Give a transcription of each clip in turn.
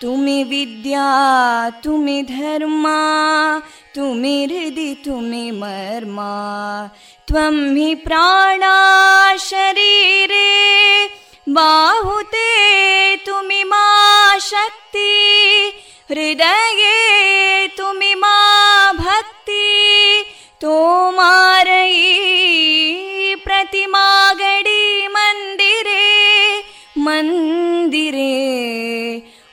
तुमि विद्या तुमि धर्मा तुमि हृदि तुमि मर्मा त्वं हि प्राणा शरीरे बाहुते तुमि मा शक्ति हृदये तुमि मा भक्ति तोमारयी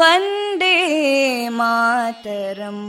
वन्दे मातरम्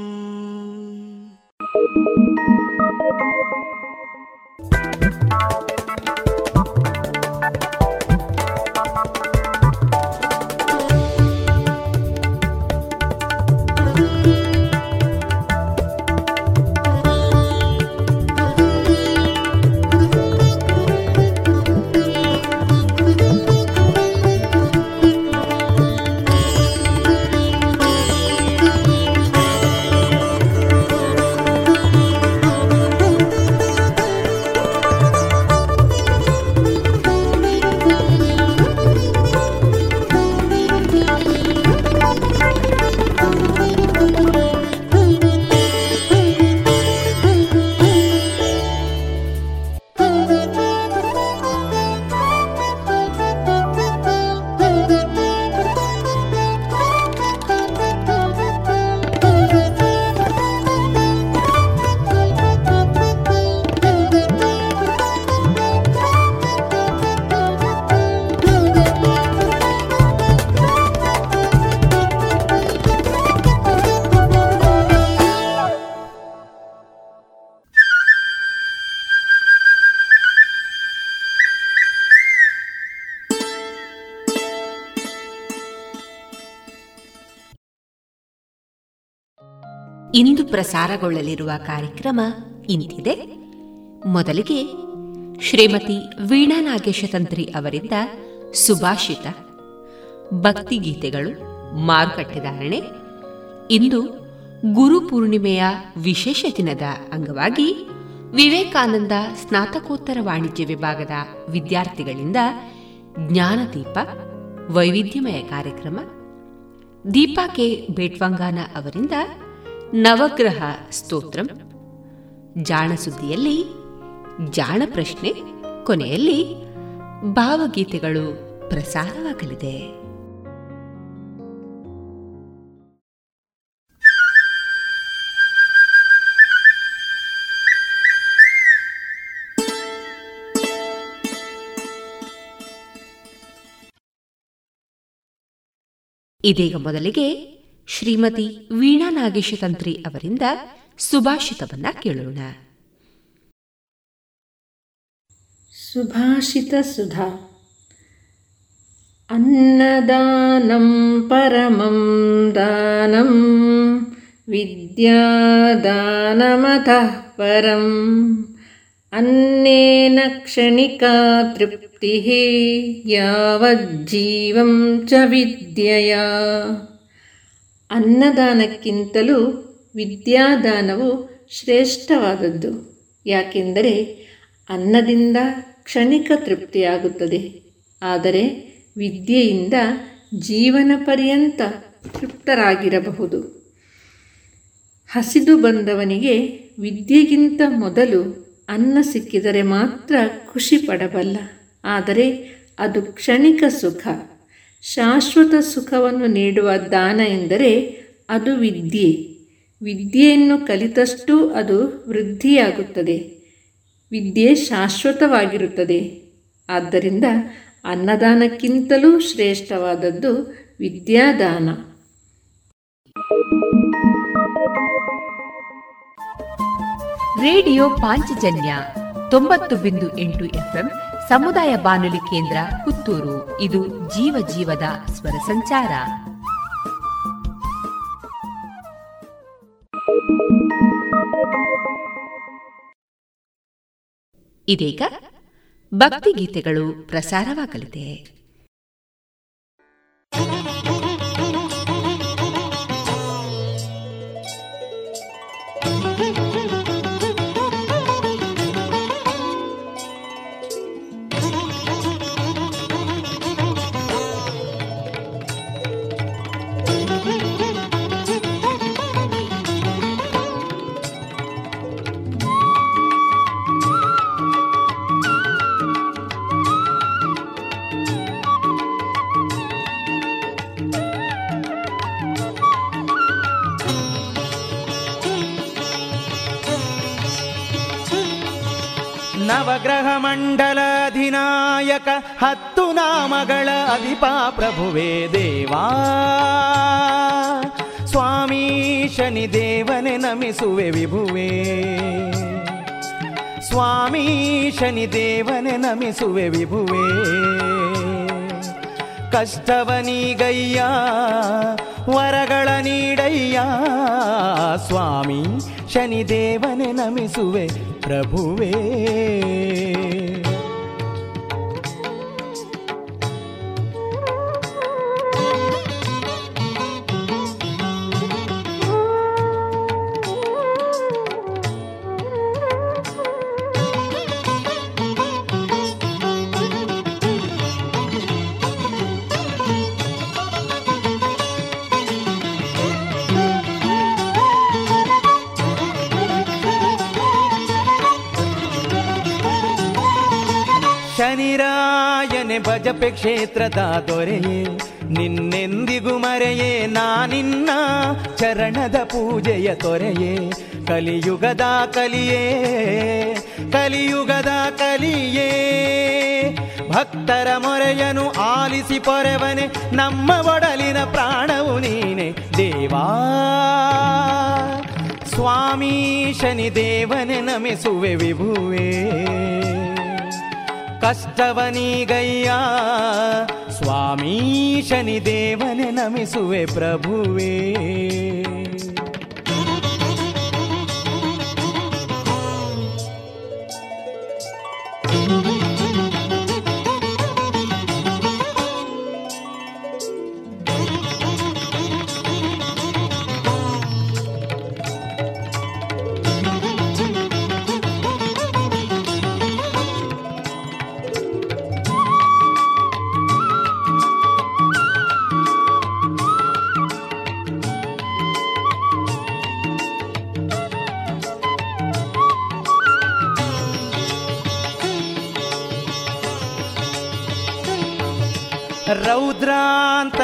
ಪ್ರಸಾರಗೊಳ್ಳಲಿರುವ ಕಾರ್ಯಕ್ರಮ ಇಂತಿದೆ ಮೊದಲಿಗೆ ಶ್ರೀಮತಿ ವೀಣಾ ನಾಗೇಶ ತಂತ್ರಿ ಅವರಿಂದ ಸುಭಾಷಿತ ಭಕ್ತಿಗೀತೆಗಳು ಮಾರುಕಟ್ಟೆದಾರಣೆ ಇಂದು ಗುರು ಪೂರ್ಣಿಮೆಯ ವಿಶೇಷ ದಿನದ ಅಂಗವಾಗಿ ವಿವೇಕಾನಂದ ಸ್ನಾತಕೋತ್ತರ ವಾಣಿಜ್ಯ ವಿಭಾಗದ ವಿದ್ಯಾರ್ಥಿಗಳಿಂದ ಜ್ಞಾನದೀಪ, ವೈವಿಧ್ಯಮಯ ಕಾರ್ಯಕ್ರಮ. ದೀಪಾ ಕೆ. ಬೇಟ್ವಂಗಾನ ಅವರಿಂದ ನವಗ್ರಹ ಸ್ತೋತ್ರಂ. ಜಾಣಸುದ್ದಿಯಲ್ಲಿ ಜಾಣ ಪ್ರಶ್ನೆ ಕೊನೆಯಲ್ಲಿ ಭಾವಗೀತೆಗಳು ಪ್ರಸಾರವಾಗಲಿದೆ. ಇದೀಗ ಮೊದಲಿಗೆ ಶ್ರೀಮತಿ ವೀಣಾ ನಾಗೇಶ ತಂತ್ರಿ ಅವರಿಂದ ಸುಭಾಷಿತವನ್ನ ಕೇಳೋಣ ಸುಭಾಷಿತ ಸುಧಾ ಅನ್ನದಾನಂ ಪರಮಂ ದಾನಂ ವಿದ್ಯಾದಾನಮತಃ ಪರಂ ಅನ್ನೇನ ಕ್ಷಣಿಕಾ ತೃಪ್ತಿ ಯಾವಜ್ಜೀವಂ ಚ ವಿದ್ಯೆಯ ಅನ್ನದಾನಕ್ಕಿಂತಲೂ ವಿದ್ಯಾದಾನವು ಶ್ರೇಷ್ಠವಾದದ್ದು. ಯಾಕೆಂದರೆ ಅನ್ನದಿಂದ ಕ್ಷಣಿಕ ತೃಪ್ತಿಯಾಗುತ್ತದೆ. ಆದರೆ ವಿದ್ಯೆಯಿಂದ ಜೀವನ ಪರ್ಯಂತ ತೃಪ್ತರಾಗಿರಬಹುದು. ಹಸಿದು ಬಂದವನಿಗೆ ವಿದ್ಯೆಗಿಂತ ಮೊದಲು ಅನ್ನ ಸಿಕ್ಕಿದರೆ ಮಾತ್ರ ಖುಷಿ ಪಡಬಲ್ಲ. ಆದರೆ ಅದು ಕ್ಷಣಿಕ ಸುಖ. ಶಾಶ್ವತ ಸುಖವನ್ನು ನೀಡುವ ದಾನ ಎಂದರೆ ಅದು ವಿದ್ಯೆ. ವಿದ್ಯೆಯನ್ನು ಕಲಿತಷ್ಟು ಅದು ವೃದ್ಧಿಯಾಗುತ್ತದೆ. ವಿದ್ಯೆ ಶಾಶ್ವತವಾಗಿರುತ್ತದೆ. ಆದ್ದರಿಂದ ಅನ್ನದಾನಕ್ಕಿಂತಲೂ ಶ್ರೇಷ್ಠವಾದದ್ದು ವಿದ್ಯಾದಾನ. ರೇಡಿಯೋ ಪಾಂಚಜನ್ಯ ತೊಂಬತ್ತು ಬಿಂದು ಎಂಟು ಎಫ್ಎಂ ಸಮುದಾಯ ಬಾನುಲಿ ಕೇಂದ್ರ ಪುತ್ತೂರು. ಇದು ಜೀವ ಜೀವದ ಸ್ವರ ಸಂಚಾರ. ಇದೀಗ ಭಕ್ತಿಗೀತೆಗಳು ಪ್ರಸಾರವಾಗಲಿದೆ. ನವಗ್ರಹ ಮಂಡಲ ಅಧಿನಾಯಕ ಹತ್ತು ನಾಮಗಳ ಅಧಿಪ ಪ್ರಭುವೇ ದೇವಾ. ಸ್ವಾಮಿ ಶನಿ ದೇವನೆ ನಮಿಸುವೆ ವಿಭುವೇ. ಸ್ವಾಮಿ ಶನಿ ದೇವನೆ ನಮಿಸುವೆ ವಿಭುವೇ. ಕಷ್ಟವನೀಗಯ್ಯ, ವರಗಳ ನೀಡಯ್ಯ ಸ್ವಾಮಿ ಶನಿದೇವನೆ ನಮಿಸುವೆ प्रभुवे। ಶನಿರಾಯನೆ ಭಜಪೆ ಕ್ಷೇತ್ರದ ದೊರೆಯೇ. ನಿನ್ನೆಂದಿಗೂ ಮರೆಯೇ, ನಾನಿನ್ನ ಚರಣದ ಪೂಜೆಯ ತೊರೆಯೇ. ಕಲಿಯುಗದ ಕಲಿಯೇ ಕಲಿಯುಗದ ಕಲಿಯೇ. ಭಕ್ತರ ಮೊರೆಯನು ಆಲಿಸಿ ಪೊರೆವನೆ, ನಮ್ಮ ಒಡಲಿನ ಪ್ರಾಣವು ನೀನೆ. ದೇವಾ ಸ್ವಾಮಿ ಶನಿ ದೇವನೆ ನಮಿಸುವೆ ವಿಭುವೇ. ಕಷ್ಟವನಿಗಯ್ಯ ಸ್ವಾಮೀ ಶನಿ ದೇವನೆ ನಮಿಸುವೆ ಪ್ರಭುವೇ.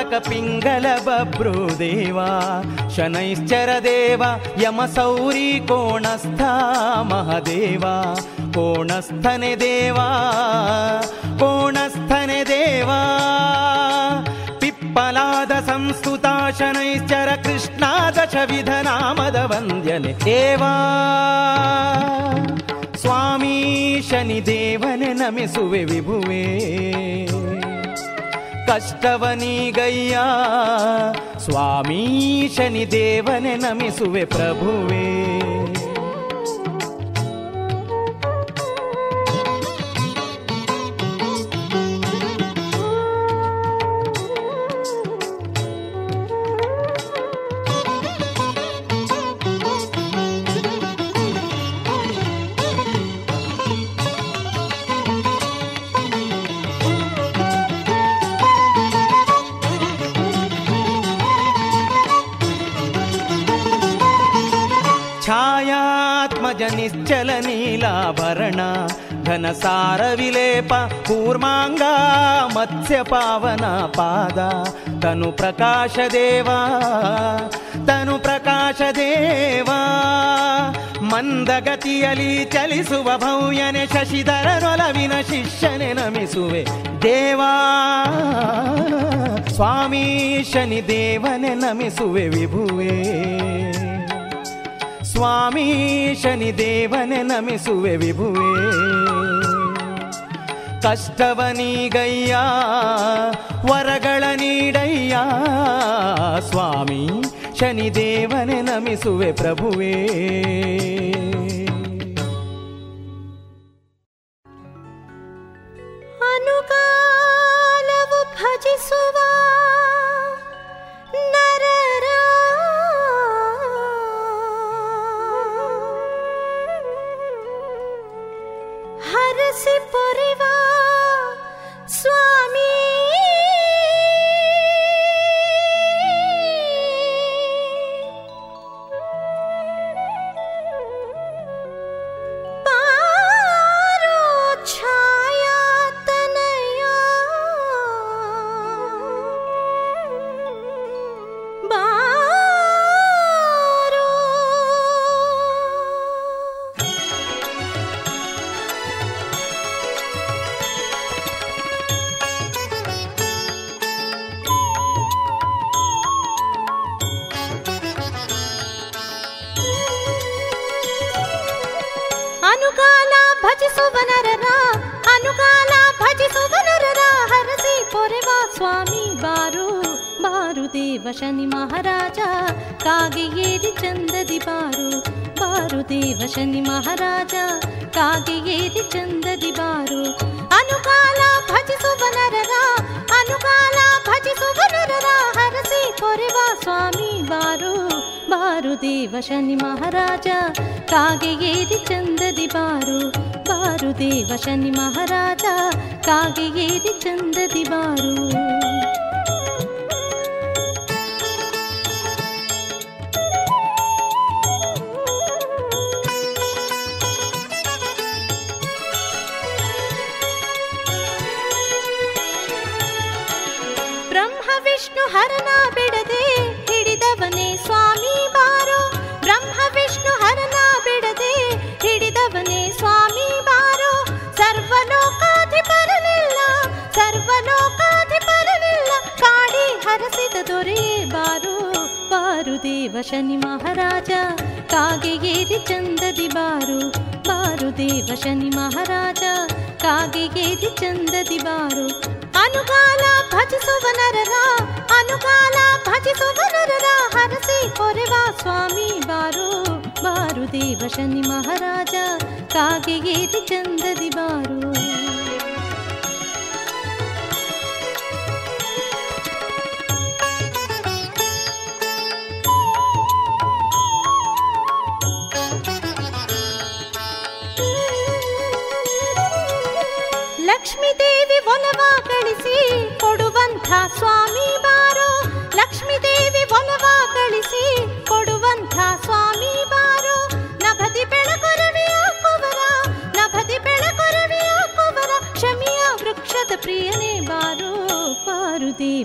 ಪಿಂಗಲ ಬಭ್ರು ದೇವ ಶನೈಶ್ಚರ ದೇವ ಯಮ ಸೌರಿ ಕೋಣಸ್ಥ ಮಹದೇವ ಕೋಣಸ್ಥನೆ ದೇವ ಕೋಣಸ್ಥನೆ ದೇವ पिप्पलाद संस्तुता शनैश्चर कृष्णा दशविध नामद वन्द्यने देवा स्वामी शनिदेवने नमिसुवे विभुवे ಕಷ್ಟವನೀಗಯ್ಯ. ಸ್ವಾಮಿ ಶನಿದೇವನೆ ನಮಿಸುವೆ ಪ್ರಭುವೇ. ನೀಲಾಭರಣ ಘನಸಾರ ವಿಲೇಪ ಕೂರ್ಮಾಂಗ ಮತ್ಸ್ಯ ಪಾವನ ಪಾದ. ತನು ಪ್ರಕಾಶ ದೇವ, ತನು ಪ್ರಕಾಶ ದೇವ. ಮಂದಗತಿಯಲ್ಲಿ ಚಲಿಸುವ ಭವ್ಯನೆ ಶಶಿಧರನೊಲವಿನ ಶಿಷ್ಯನೆ ನಮಿಸುವೆ. ದೇವಾ ಸ್ವಾಮಿ ಶನಿ ದೇವನೆ ನಮಿಸುವೆ ವಿಭುವೇ. ಸ್ವಾಮಿ ಶನಿ ದೇವನೆ ನಮಿಸುವೆ ವಿಭುವೇ. ಕಷ್ಟವನೀಗಯ್ಯ ವರಗಳ ನೀಡಯ್ಯ, ಸ್ವಾಮಿ ಶನಿ ದೇವನೆ ನಮಿಸುವೆ ಪ್ರಭುವೇ. ಅನುಕಾಲವು ಭಜಿಸುವ ನರರ परिणा स्वामी ಭಜಿಸುವ ನರರ ಅನುಕಾಲ ಭಜಿಸುವ ನರರ ಹರಸಿ ಪೊರೆವ ಸ್ವಾಮಿ ಬಾರು ಬಾರು ದೇವ ಶನಿ ಮಹಾರಾಜ, ಕಾಗೆ ಏರಿ ಚಂದದಿ ಬಾರು ಬಾರು ದೇವ ಶನಿ ಮಹಾರಾಜ, ಕಾಗೆ ಏರಿ ಚಂದದಿ ಬಾರು. ಅನುಕಾಲ ಭಜಿಸುವ ನರರ ಅನುಕಾಲ ಭಜಿಸುವ ನರರ ಹರಸಿ ಪೊರೆವ ಸ್ವಾಮಿ ಬಾರು ಬಾರು ದೇವ ಶನಿ ಮಹಾರಾಜ, ಕಾಗೆ ಏರಿ ಚಂದದಿ ಬಾರು. ಬಾರು ದೇವ ಶನಿ ಮಹಾರಾಜ ಕಾಗೆ ಏರಿ ಚಂದದಿ ಬಾರು ಬ್ರಹ್ಮ ವಿಷ್ಣು ಹರನ ಬಾರು ದೇವ ಶನಿ ಮಹಾರಾಜ ಕಾಗೆ ಏರಿ ಚಂದದಿ ಬಾರು. ಬಾರು ದೇವ ಶನಿ ಮಹಾರಾಜ ಕಾಗೆ ಏರಿ ಚಂದದಿ ಬಾರು. ಅನುಕಾಲ ಭಜಿಸುವ ನರರ ಅನುಕಾಲ ಭಜಿಸುವ ನರರ ಹರಸಿ ಪೊರೆವ ಸ್ವಾಮಿ ಬಾರು. ಬಾರು ದೇವ ಶನಿ ಮಹಾರಾಜ ಕಾಗೆ ಏರಿ ಚಂದದಿ ಬಾರು.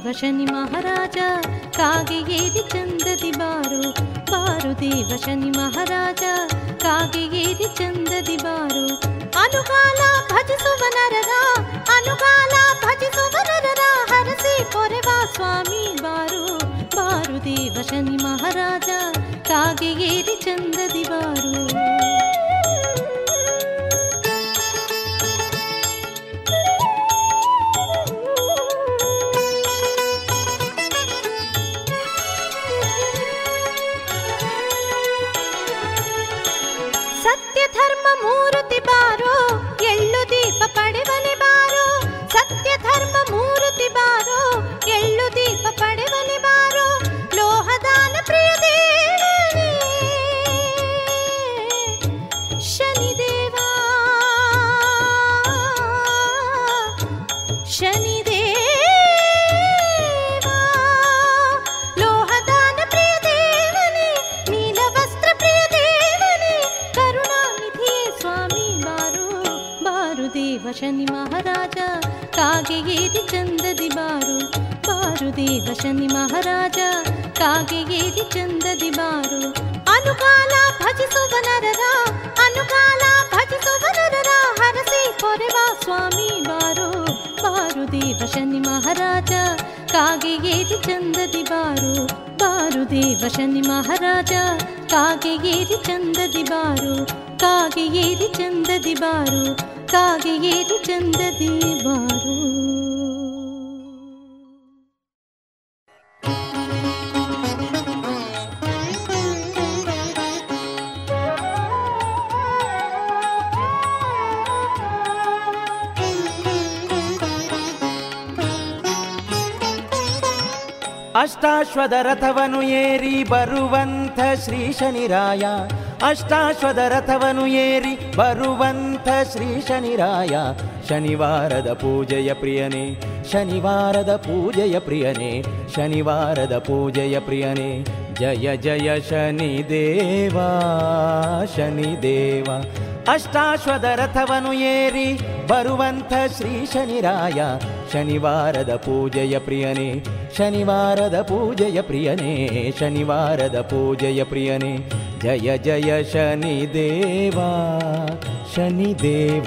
ಬಾರು ಶನಿ ಮಹಾರಾಜ, ಕಾಗೆ ಏರಿ ಚಂದದಿ ಬಾರು. ಬಾರು ದೇವ ಶನಿ ಮಹಾರಾಜ, ಕಾಗೆ ಏರಿ ಚಂದದಿ ಬಾರು. ಅನುಕಾಲ ಭಜಿಸುವ ನರರ ಅನುಕಾಲ ಭಜಿಸುವ ನರರ, ಹರಸಿ ಪೊರೆವ ಸ್ವಾಮಿ ಬಾರು. ಬಾರು ದೇವ ಶನಿ ಮಹಾರಾಜ, ಕಾಗೆ ಏರಿ ಚಂದದಿ ಬಾರು. ಬಾರು ಕಾಗೆ ಚಂದದಿ ಬಾರು. ಅಷ್ಟಾಶ್ವದ ರಥವನು ಏರಿ ಬರುವಂಥ ಶ್ರೀ ಶನಿರಾಯ. ಅಷ್ಟಾಶ್ವದ ರಥವನು ಏರಿ ಬರುವಂಥ ಶ್ರೀ ಶನಿರಾಯ. ಶನಿವಾರದ ಪೂಜೆಯ ಪ್ರಿಯನೇ, ಶನಿವಾರದ ಪೂಜೆಯ ಪ್ರಿಯನೇ, ಶನಿವಾರದ ಪೂಜೆಯ ಪ್ರಿಯನೇ. ಜಯ ಜಯ ಶನಿದೇವ ಶನಿದೇವ. ಅಷ್ಟಾಶ್ವದ ರಥವನು ಏರಿ ಬರುವಂಥ ಶ್ರೀ ಶನಿರಾಯ. ಶನಿವಾರದ ಪೂಜೆಯ ಪ್ರಿಯನೇ, ಶನಿವಾರದ ಪೂಜೆಯ ಪ್ರಿಯನೇ, ಶನಿವಾರದ ಪೂಜೆಯ ಪ್ರಿಯನೇ. ಜಯ ಜಯ ಶನಿದೇವ. ಶನಿದೇವ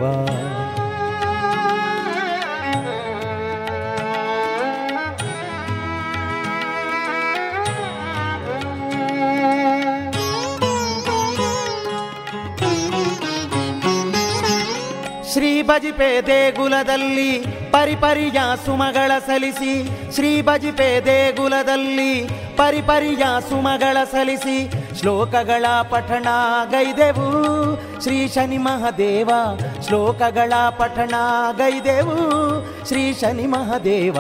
ಶ್ರೀ ಬಜಿಪೆ ದೇಗುಲದಲ್ಲಿ ಪರಿಪರಿಯ ಸುಮಗಳ ಸಲಿಸಿ ಶ್ರೀ ಬಜಿಪೆ ದೇಗುಲದಲ್ಲಿ ಪರಿಪರಿಯ ಸುಮಗಳ ಸಲಿಸಿ ಶ್ಲೋಕಗಳ ಪಠಣ ಗೈದೆವು. ಶ್ರೀ ಶನಿ ಮಹದೇವ, ಶ್ಲೋಕಗಳ ಪಠಣ ಗೈದೆವು ಶ್ರೀ ಶನಿ ಮಹದೇವ,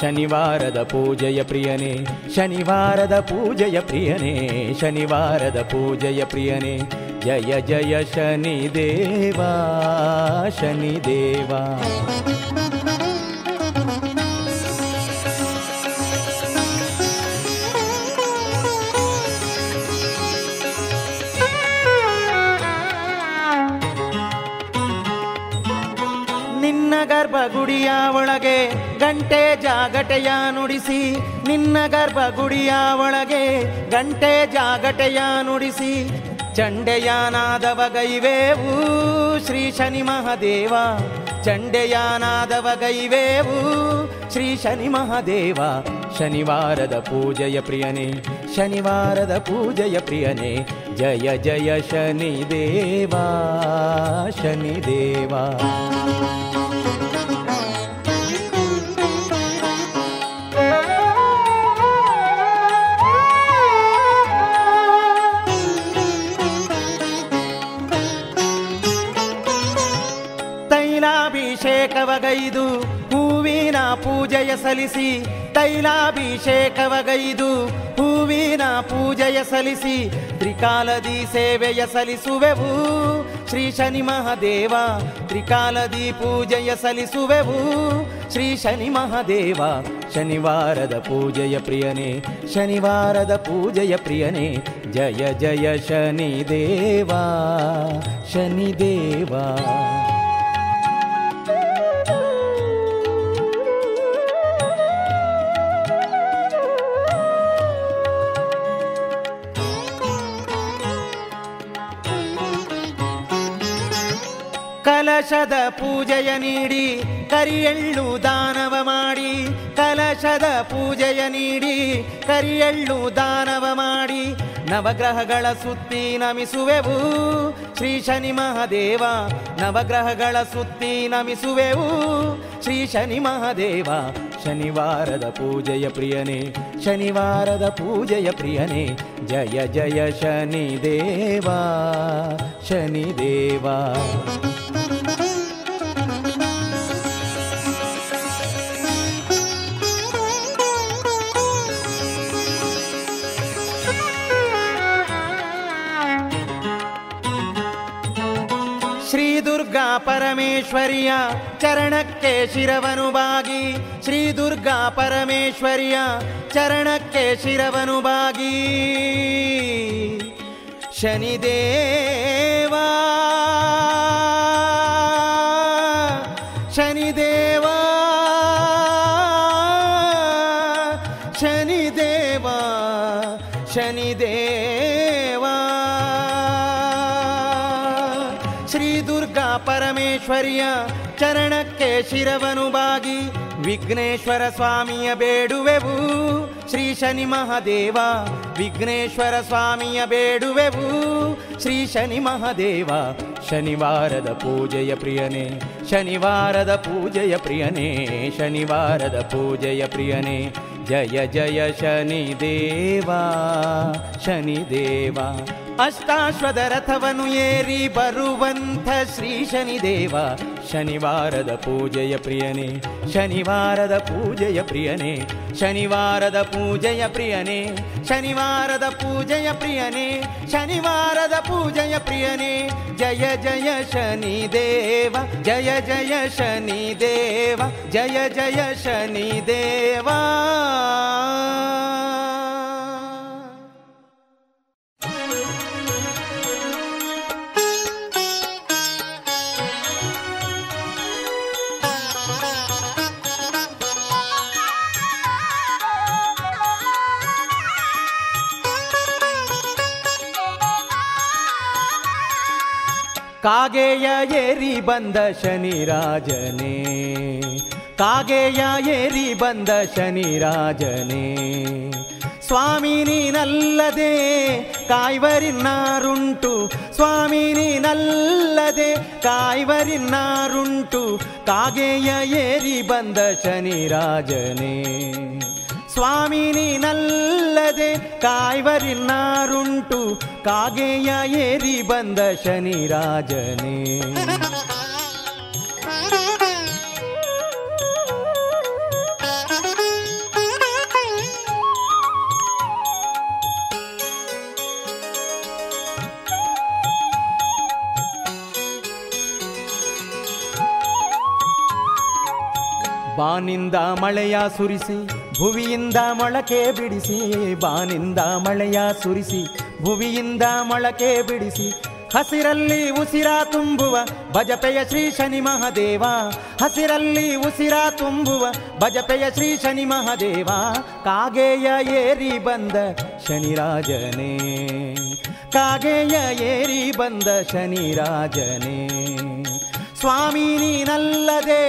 ಶನಿವಾರದ ಪೂಜೆಯ ಪ್ರಿಯನೇ, ಶನಿವಾರದ ಪೂಜೆಯ ಪ್ರಿಯನೇ, ಶನಿವಾರದ ಪೂಜೆಯ ಪ್ರಿಯನೇ. ಜಯ ಜಯ ಶನಿದೇವ ಶನಿದೇವ. ಗರ್ಭಗುಡಿಯ ಒಳಗೆ ಗಂಟೆ ಜಾಗಟೆಯ ನುಡಿಸಿ, ನಿನ್ನ ಗರ್ಭಗುಡಿಯ ಒಳಗೆ ಗಂಟೆ ಜಾಗಟೆಯ ನುಡಿಸಿ ಚಂಡೆಯಾನಾದವ ಗೈವೇವು ಶ್ರೀ ಶನಿ ಮಹಾದೇವ. ಚಂಡೆಯಾನಾದವ ಗೈವೇವು ಶ್ರೀ ಶನಿ ಮಹಾದೇವ. ಶನಿವಾರದ ಪೂಜೆಯ ಪ್ರಿಯನೇ, ಶನಿವಾರದ ಪೂಜೆಯ ಪ್ರಿಯನೇ, ಜಯ ಜಯ ಶನಿ ದೇವಾ ಶನಿದೇವ ಶನಿದೇವ. ತೈಲಾಭಿಷೇಕವಗೈದು ಹೂವಿನ ಪೂಜೆಯ ಸಲ್ಲಿಸಿ, ತೈಲಾಭಿಷೇಕವಗೈದು, ಹೂವಿನ ಪೂಜೆಯ ಸಲ್ಲಿಸಿ, ತ್ರಿಕಾಲದಿ ಸೇವೆಯ ಸಲ್ಲಿಸುವೆವು. ಶ್ರೀ ಶನಿ ಮಹಾದೇವ, ತ್ರಿಕಾಲದಿ ಪೂಜೆಯ ಸಲ್ಲಿಸುವೆವು. ಶ್ರೀ ಶನಿ ಮಹಾದೇವ, ಶನಿವಾರದ ಪೂಜೆಯ ಪ್ರಿಯನೇ, ಶನಿವಾರದ ಪೂಜೆಯ ಪ್ರಿಯನೇ, ಜಯ ಜಯ ಶನಿ ದೇವಾ ಶನಿದೇವ ಶನಿದೇವ. ಕಲಶದ ಪೂಜೆಯ ನೀಡಿ, ಕರಿಯಳ್ಳು ದಾನವ ಮಾಡಿ. ಕಲಶದ ಪೂಜೆಯ ನೀಡಿ, ಕರಿಯಳ್ಳು ದಾನವ ಮಾಡಿ. ನವಗ್ರಹಗಳ ಸುತ್ತಿ ನಮಿಸುವೆವು. ಶ್ರೀ ಶನಿ ಮಹಾದೇವ, ನವಗ್ರಹಗಳ ಸುತ್ತಿ ನಮಿಸುವೆವು. ಶ್ರೀ ಶನಿ ಮಹಾದೇವ, ಶನಿವಾರದ ಪೂಜೆಯ ಪ್ರಿಯನೇ, ಶನಿವಾರದ ಪೂಜೆಯ ಪ್ರಿಯನೇ. ಜಯ ಜಯ ಶನಿ ದೇವಾ ಶ್ರೀ ದುರ್ಗಾ ಪರಮೇಶ್ವರಿಯ ಚರಣಕ್ಕೆ ಶಿರವನು ಬಾಗಿ ಶ್ರೀ ದುರ್ಗಾ ಪರಮೇಶ್ವರಿಯ ಚರಣಕ್ಕೆ ಶಿರವನು ಬಾಗಿ ಶನಿದೇವಾ ಶನಿದೇವಾ ಶನಿದೇವಾ ಶನಿದೇವಾ ಪರಮೇಶ್ವರಿಯ ಚರಣಕ್ಕೆ ಶಿರವನು ಬಾಗಿ ವಿಘ್ನೇಶ್ವರ ಸ್ವಾಮಿಯ ಬೇಡುವೆವು. ಶ್ರೀ ಶನಿ ಮಹಾದೇವ, ವಿಘ್ನೇಶ್ವರ ಸ್ವಾಮಿಯ ಬೇಡುವೆವು. ಶ್ರೀ ಶನಿ ಮಹಾದೇವ, ಶನಿವಾರದ ಪೂಜೆಯ ಪ್ರಿಯನೇ, ಶನಿವಾರದ ಪೂಜೆಯ ಪ್ರಿಯನೇ, ಶನಿವಾರದ ಪೂಜೆಯ ಪ್ರಿಯನೇ. ಜಯ ಜಯ ಶನಿ ದೇವಾ ಶನಿ ದೇವಾ ಅಷ್ಟಾಶ್ವದ ರಥವನ್ನು ಏರಿ ಬರುವಂಥ ಶ್ರೀ ಶನಿದೇವ ಶನಿವಾರದ ಪೂಜೆಯ ಪ್ರಿಯನೇ ಶನಿವಾರದ ಪೂಜೆಯ ಪ್ರಿಯನೇ ಶನಿವಾರದ ಪೂಜೆಯ ಪ್ರಿಯನೇ ಶನಿವಾರದ ಪೂಜೆಯ ಪ್ರಿಯನೇ ಶನಿವಾರದ ಪೂಜೆಯ ಪ್ರಿಯನೇ ಜಯ ಜಯ ಶನಿ ದೇವ ಜಯ ಜಯ ಶನಿ ದೇವ ಜಯ ಜಯ ಶನಿ ಕಾಗೆಯ ಏರಿ ಬಂದ ಶನಿರಾಜನೇ ಕಾಗೆಯ ಏರಿ ಬಂದ ಶನಿರಾಜನೇ ಸ್ವಾಮಿ ನೀನಲ್ಲದೆ ಕಾಯ್ವರಿನ್ನಾರುಂಟು, ಸ್ವಾಮಿ ನೀನಲ್ಲದೆ ಕಾಯ್ವರಿನ್ನಾರುಂಟು, ಕಾಗೆಯ ಏರಿ ಬಂದ ಶನಿರಾಜನೇ ಸ್ವಾಮಿ ನೀನಲ್ಲದೆ ಕಾಯ್ವರಿನ್ನಾರುಂಟು ಕಾಗೆಯ ಏರಿ ಬಂದ ಶನಿ ರಾಜನೇ. ಬಾನಿಂದ ಮಳೆಯ ಸುರಿಸಿ ಭುವಿಯಿಂದ ಮೊಳಕೆ ಬಿಡಿಸಿ, ಬಾನಿಂದ ಮಳೆಯ ಸುರಿಸಿ, ಭುವಿಯಿಂದ ಮೊಳಕೆ ಬಿಡಿಸಿ, ಹಸಿರಲ್ಲಿ ಉಸಿರ ತುಂಬುವ ಭಜಪೆಯ ಶ್ರೀ ಶನಿ ಮಹಾದೇವ. ಹಸಿರಲ್ಲಿ ಉಸಿರ ತುಂಬುವ ಭಜಪೆಯ ಶ್ರೀ ಶನಿ ಮಹಾದೇವ. ಕಾಗೆಯ ಏರಿ ಬಂದ ಶನಿರಾಜನೇ ಕಾಗೆಯ ಏರಿ ಬಂದ ಶನಿರಾಜನೇ ಸ್ವಾಮಿ ನೀನಲ್ಲದೆ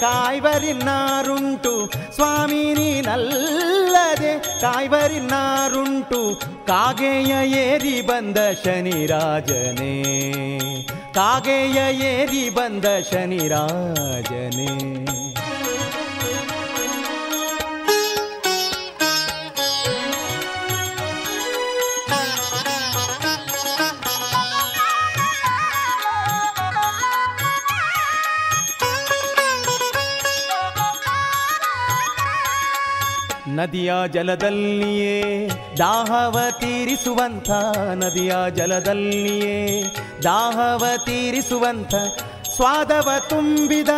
ಕಾಯ್ವರಿನ್ನಾರುಂಟು ಸ್ವಾಮಿ ನೀನಲ್ಲದೆ ಕಾಯ್ವರಿನ್ನಾರುಂಟು ಕಾಗೆಯ ಏರಿ ಬಂದ ಶನಿರಾಜನೇ ಕಾಗೆಯ ಏರಿ ಬಂದ ಶನಿರಾಜನೇ ನದಿಯ ಜಲದಲ್ಲಿಯೇ, ದಾಹವ ತೀರಿಸುವಂಥ ನದಿಯ ಜಲದಲ್ಲಿಯೇ, ದಾಹವ ತೀರಿಸುವಂಥ ಸ್ವಾದವ ತುಂಬಿದ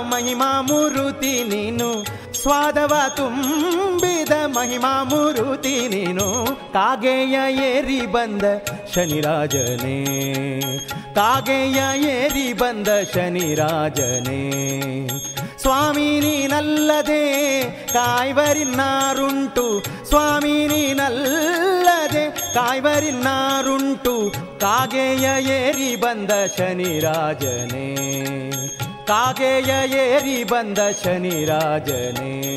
ಮಹಿಮಾ ಮುರುತಿ ನೀನು, ಸ್ವಾದವ ತುಂಬಿದ ಮಹಿಮಾ ಮುರುತಿ ನೀನು, ಕಾಗೆಯ ಏರಿ ಬಂದ ಶನಿರಾಜನೇ. ಕಾಗೆಯ ಏರಿ ಬಂದ ಶನಿರಾಜನೇ. ಸ್ವಾಮಿ ನೀನಲ್ಲದೆ ಕಾಯ್ವರಿನ್ನಾರುಂಟು. ಸ್ವಾಮಿ ನೀನಲ್ಲದೆ ಕಾಯ್ವರಿನ್ನಾರುಂಟು. ಕಾಗೆಯ ಏರಿ ಬಂದ ಶನಿರಾಜನೇ. ಕಾಗೆಯ ಏರಿ ಬಂದ ಶನಿರಾಜನೇ.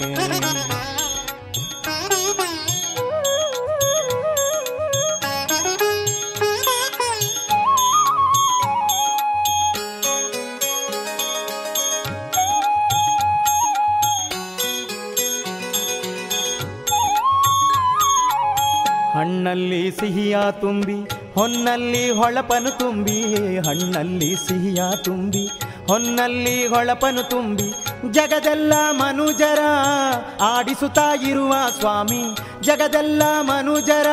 ಹಣ್ಣಲ್ಲಿ ಸಿಹಿಯ ತುಂಬಿ, ಹೊನ್ನಲ್ಲಿ ಹೊಳಪನು ತುಂಬಿ, ಹಣ್ಣಲ್ಲಿ ಸಿಹಿಯ ತುಂಬಿ, ಹೊನ್ನಲ್ಲಿ ಹೊಳಪನು ತುಂಬಿ, ಜಗದೆಲ್ಲ ಮನುಜರ ಆಡಿಸುತ್ತಾ ಇರುವ ಸ್ವಾಮಿ, ಜಗದೆಲ್ಲ ಮನುಜರ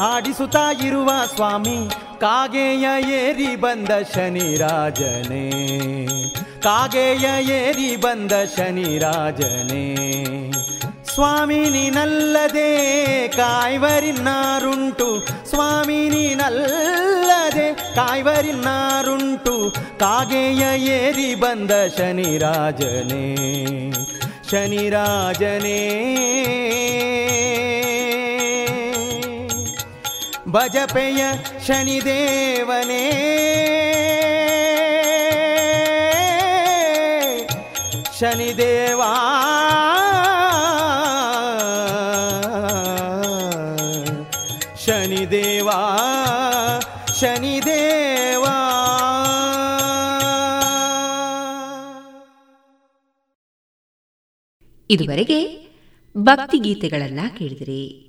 ಆಡಿಸುತ್ತಾ ಇರುವ ಸ್ವಾಮಿ, ಕಾಗೆಯ ಏರಿ ಬಂದ ಶನಿ ರಾಜನೇ, ಕಾಗೆಯ ಏರಿ ಬಂದ ಶನಿರಾಜನೇ ಸ್ವಾಮಿ ನೀನಲ್ಲದೆ ಕಾಯ್ವರಿನಾರುಂಟು. ಸ್ವಾಮಿ ನೀನಲ್ಲದೆ കാകേയ ಕಾಗೆಯ ಏರಿ ಬಂದ ಶನಿರಾಜನೇ ಶನಿರಾಜನೇ. ಭಜಪೆಯ ಶನಿದೇವನೇ ಶನಿದೇವಾ ಇದುವರೆಗೆ ಭಕ್ತಿ ಗೀತೆಗಳನ್ನ ಕೇಳಿದಿರಿ.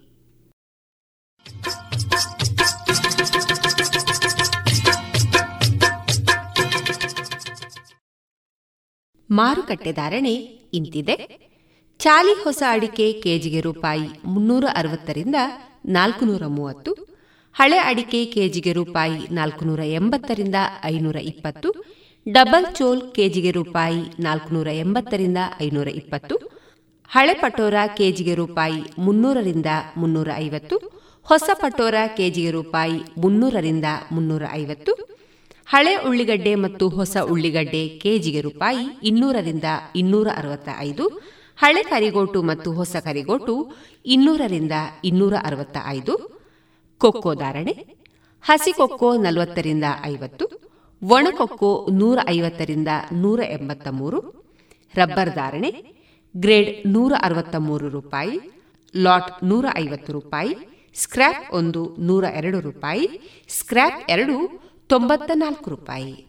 ಮಾರುಕಟ್ಟೆ ಧಾರಣೆ ಇಂತಿದೆ. ಚಾಲಿ ಹೊಸ ಅಡಿಕೆ ಕೆಜಿಗೆ ರೂಪಾಯಿ ಮುನ್ನೂರ ಅರವತ್ತರಿಂದ ನಾಲ್ಕುನೂರ ಮೂವತ್ತು. ಹಳೆ ಅಡಿಕೆ ಕೆಜಿಗೆ ರೂಪಾಯಿ ನಾಲ್ಕುನೂರ ಎಂಬತ್ತರಿಂದ ಐನೂರ ಇಪ್ಪತ್ತು, ಡಬಲ್ ಚೋಲ್ ಕೆಜಿಗೆ ರೂಪಾಯಿ ನಾಲ್ಕುನೂರ ಎಂಬತ್ತರಿಂದ ಐನೂರ ಇಪ್ಪತ್ತು, ಹಳೆ ಪಟೋರ ಕೆಜಿಗೆ ರೂಪಾಯಿ ಮುನ್ನೂರರಿಂದ ಮುನ್ನೂರ ಐವತ್ತು, ಹೊಸ ಪಟೋರ ಕೆಜಿಗೆ ರೂಪಾಯಿ ಮುನ್ನೂರರಿಂದ ಮುನ್ನೂರ ಐವತ್ತು, ಹಳೆ ಉಳ್ಳಿಗಡ್ಡೆ ಮತ್ತು ಹೊಸ ಉಳ್ಳಿಗಡ್ಡೆ ಕೆಜಿಗೆ ರೂಪಾಯಿ ಇನ್ನೂರರಿಂದ ಇನ್ನೂರ ಅರವತ್ತ ಐದು ಹಳೆ ಕರಿಗೋಟು ಮತ್ತು ಹೊಸ ಕರಿಗೋಟು ಇನ್ನೂರರಿಂದ ಇನ್ನೂರ ಅರವತ್ತ ಐದು ಕೊಕ್ಕೋ ಧಾರಣೆ, ಹಸಿ ಕೊಕ್ಕೋ ನಲವತ್ತರಿಂದ ಐವತ್ತು ಒಣಕೊಕ್ಕೋ ನೂರ ಐವತ್ತರಿಂದ ನೂರ ಎಂಬತ್ತ ಮೂರು ರಬ್ಬರ್ ಧಾರಣೆ, ಗ್ರೇಡ್ ನೂರ ಅರವತ್ತ ಮೂರು ರೂಪಾಯಿ, ಲಾಟ್ ನೂರ ಐವತ್ತು ರೂಪಾಯಿ, ಸ್ಕ್ರ್ಯಾಪ್ ಒಂದು ನೂರ ಎರಡು ರೂಪಾಯಿ, ಸ್ಕ್ರ್ಯಾಪ್ ಎರಡು ತೊಂಬತ್ತ ನಾಲ್ಕು ರೂಪಾಯಿ.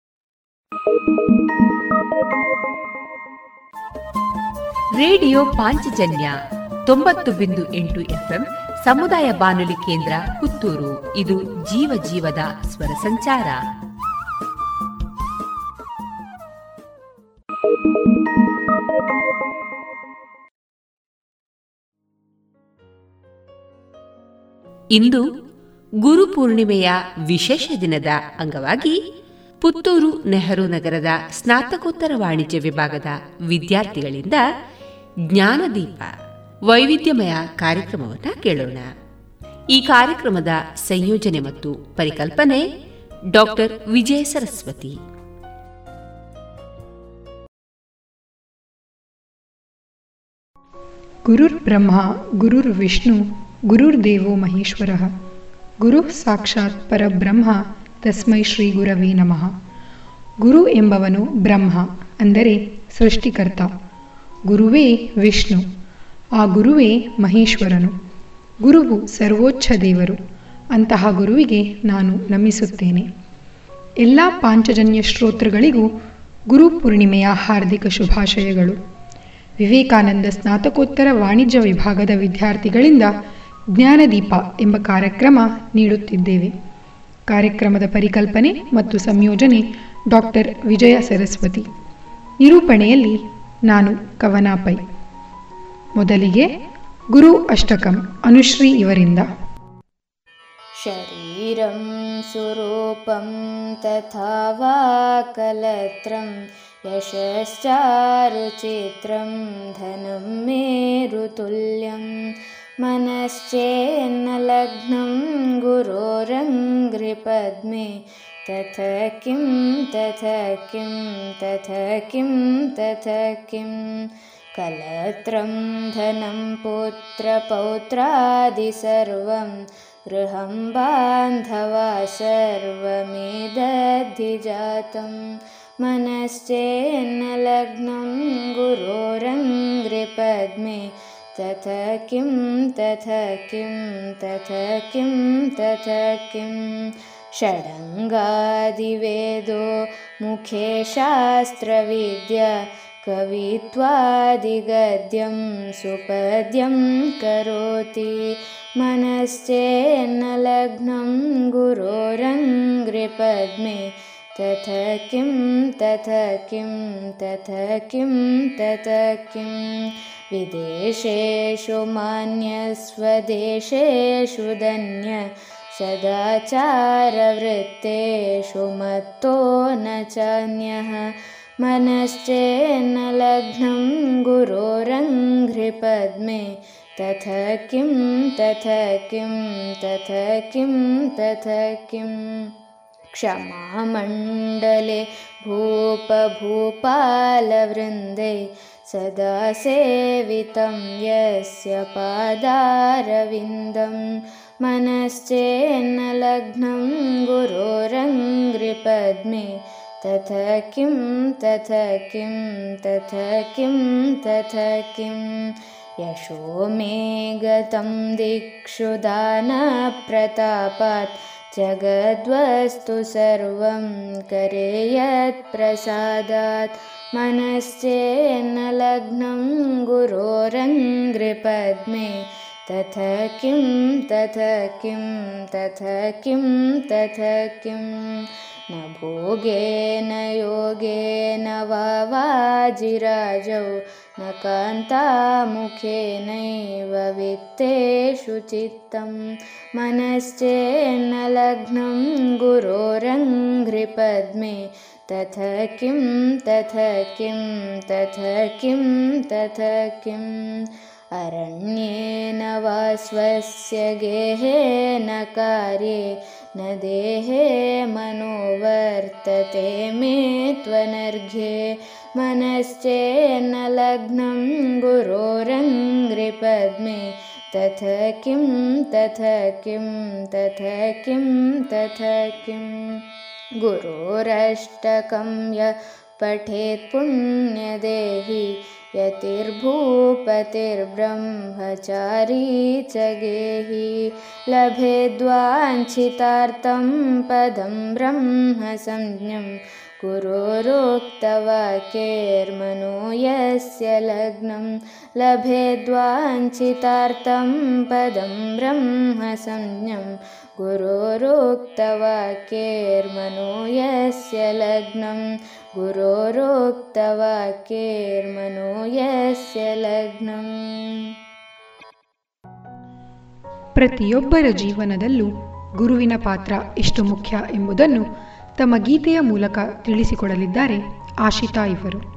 ರೇಡಿಯೋ ಪಾಂಚಜನ್ಯ ತೊಂಬತ್ತು ಬಿಂದು ಎಂಟು ಎಫ್ಎಂ ಸಮುದಾಯ ಬಾನುಲಿ ಕೇಂದ್ರ ಪುತ್ತೂರು. ಇದು ಜೀವ ಜೀವದ ಸ್ವರ ಸಂಚಾರ. ಇಂದು ಗುರು ಪೂರ್ಣಿಮೆಯ ವಿಶೇಷ ದಿನದ ಅಂಗವಾಗಿ ಪುತ್ತೂರು ನೆಹರು ನಗರದ ಸ್ನಾತಕೋತ್ತರ ವಾಣಿಜ್ಯ ವಿಭಾಗದ ವಿದ್ಯಾರ್ಥಿಗಳಿಂದ ಜ್ಞಾನದೀಪ. ವೈವಿಧ್ಯಮಯ ಕಾರ್ಯಕ್ರಮವನ್ನು ಕೇಳೋಣ. ಈ ಕಾರ್ಯಕ್ರಮದ ಸಂಯೋಜನೆ ಮತ್ತು ಪರಿಕಲ್ಪನೆ ಡಾಕ್ಟರ್ ವಿಜಯ ಸರಸ್ವತಿ. ಗುರುರ್ ಬ್ರಹ್ಮ, ಗುರುರ್ ವಿಷ್ಣು ಗುರುರ್ದೇವೋ ಮಹೇಶ್ವರ. ಗುರು ಸಾಕ್ಷಾತ್ ಪರಬ್ರಹ್ಮ, ತಸ್ಮೈ ಶ್ರೀ ಗುರವೇ ನಮಃ. ಗುರು ಎಂಬವನು ಬ್ರಹ್ಮ, ಅಂದರೆ ಸೃಷ್ಟಿಕರ್ತ. ಗುರುವೇ ವಿಷ್ಣು. ಆ ಗುರುವೇ ಮಹೇಶ್ವರನು. ಗುರುವು ಸರ್ವೋಚ್ಚ ದೇವರು. ಅಂತಹ ಗುರುವಿಗೆ ನಾನು ನಮಿಸುತ್ತೇನೆ. ಎಲ್ಲ ಪಾಂಚಜನ್ಯ ಶ್ರೋತೃಗಳಿಗೂ ಗುರು ಪೂರ್ಣಿಮೆಯ ಹಾರ್ದಿಕ ಶುಭಾಶಯಗಳು. ವಿವೇಕಾನಂದ ಸ್ನಾತಕೋತ್ತರ ವಾಣಿಜ್ಯ ವಿಭಾಗದ ವಿದ್ಯಾರ್ಥಿಗಳಿಂದ ಜ್ಞಾನದೀಪ ಎಂಬ ಕಾರ್ಯಕ್ರಮ ನೀಡುತ್ತಿದ್ದೇವೆ. ಕಾರ್ಯಕ್ರಮದ ಪರಿಕಲ್ಪನೆ ಮತ್ತು ಸಂಯೋಜನೆ ಡಾಕ್ಟರ್ ವಿಜಯ ಸರಸ್ವತಿ. ನಿರೂಪಣೆಯಲ್ಲಿ ನಾನು ಕವನಾಪೈ ಮೊದಲಿಗೆ ಗುರು ಅಷ್ಟಕಂ ಅನುಶ್ರೀ ಇವರಿಂದ शरीरं सुरूपं तथा वा कलत्रं यशश्चारुचित्रं धनं मेरुतुल्यं मनश्चेन्नलग्नं गुरोरङ्घ्रिपद्मे तथ किं तथ किं तथ किं तथ किं? कलत्रं धनं पुत्रपौत्रादि सर्वं गृहं बान्धवा सर्वमेदधिजातं। मनश्चेन्नलग्नं गुरोरङ्घ्रिपद्मे तथ किं तथ किं तथ किं तथ किं षडङ्गादिवेदो मुखे शास्त्रविद्या कवित्वादिगद्यं सुपद्यं करोति। मनश्चेन्नलग्नं गुरोरङ्घ्रिपद्मे तथ किं तथ किं तथ किं तथ किं। विदेशेषु मान्यस्वदेशेषु धन्य सदाचारवृत्तेषु मत्तो न चान्यः। मनश्चेन्नलग्नं गुरोरङ्घ्रिपद्मे। तथ किं तथ किं तथ किं तथ किं। क्षमामण्डले भूपभूपालवृन्दे सदा सेवितं यस्य पादारविन्दं मनश्चेन्नलग्नं गुरोरङ्घ्रिपद्मे तथ किं तथ किं तथ किं तथ किं। यशो मे गतं दिक्षु दानप्रतापात्। जगद्वस्तु सर्वं करे यत्प्रसादात्। मनश्चेन्नलग्नं गुरोरङ्घ्रिपद्मे तथ किं तथ किं तथ किं तथ किं? न भोगेन योगेन वा वाजिराजौ न कान्तामुखेनैव वित्तेषु चित्तं। मनश्चेन्नलग्नं गुरोरङ्घ्रिपद्मे तथ किं तथ किं तथ किं तथ किम् अरण्येन वा स्वस्य गेहेन कार्ये न देहे मनोवर्तते मे त्वनर्घ्ये मनश्चेन्नलग्नं गुरोरङ्घ्रिपद्मे तथ किं तथ किं तथ किं तथ किं। गुरोरष्टकं य पठेत् पुण्यदेहि यतिर्भूपतिर्ब्रह्मचारी च गेहि। लभेद्वाञ्छितार्थं पदं ब्रह्मसंज्ञं गुरोरोक्तवाक्यैर्मनो यस्य लग्नं। लभेद्वाञ्छितार्थं पदं ब्रह्मसंज्ञं गुरोरोक्तवाक्यैर्मनो यस्य लग्नं गुरोरोक्तवाक्यैर्मनो यस्य लग्नम् ಪ್ರತಿಯೊಬ್ಬರ ಜೀವನದಲ್ಲೂ ಗುರುವಿನ ಪಾತ್ರ ಎಷ್ಟು ಮುಖ್ಯ ಎಂಬುದನ್ನು ತಮ್ಮ ಗೀತೆಯ ಮೂಲಕ ತಿಳಿಸಿಕೊಡಲಿದ್ದಾರೆ ಆಶಿತಾ ಇವರು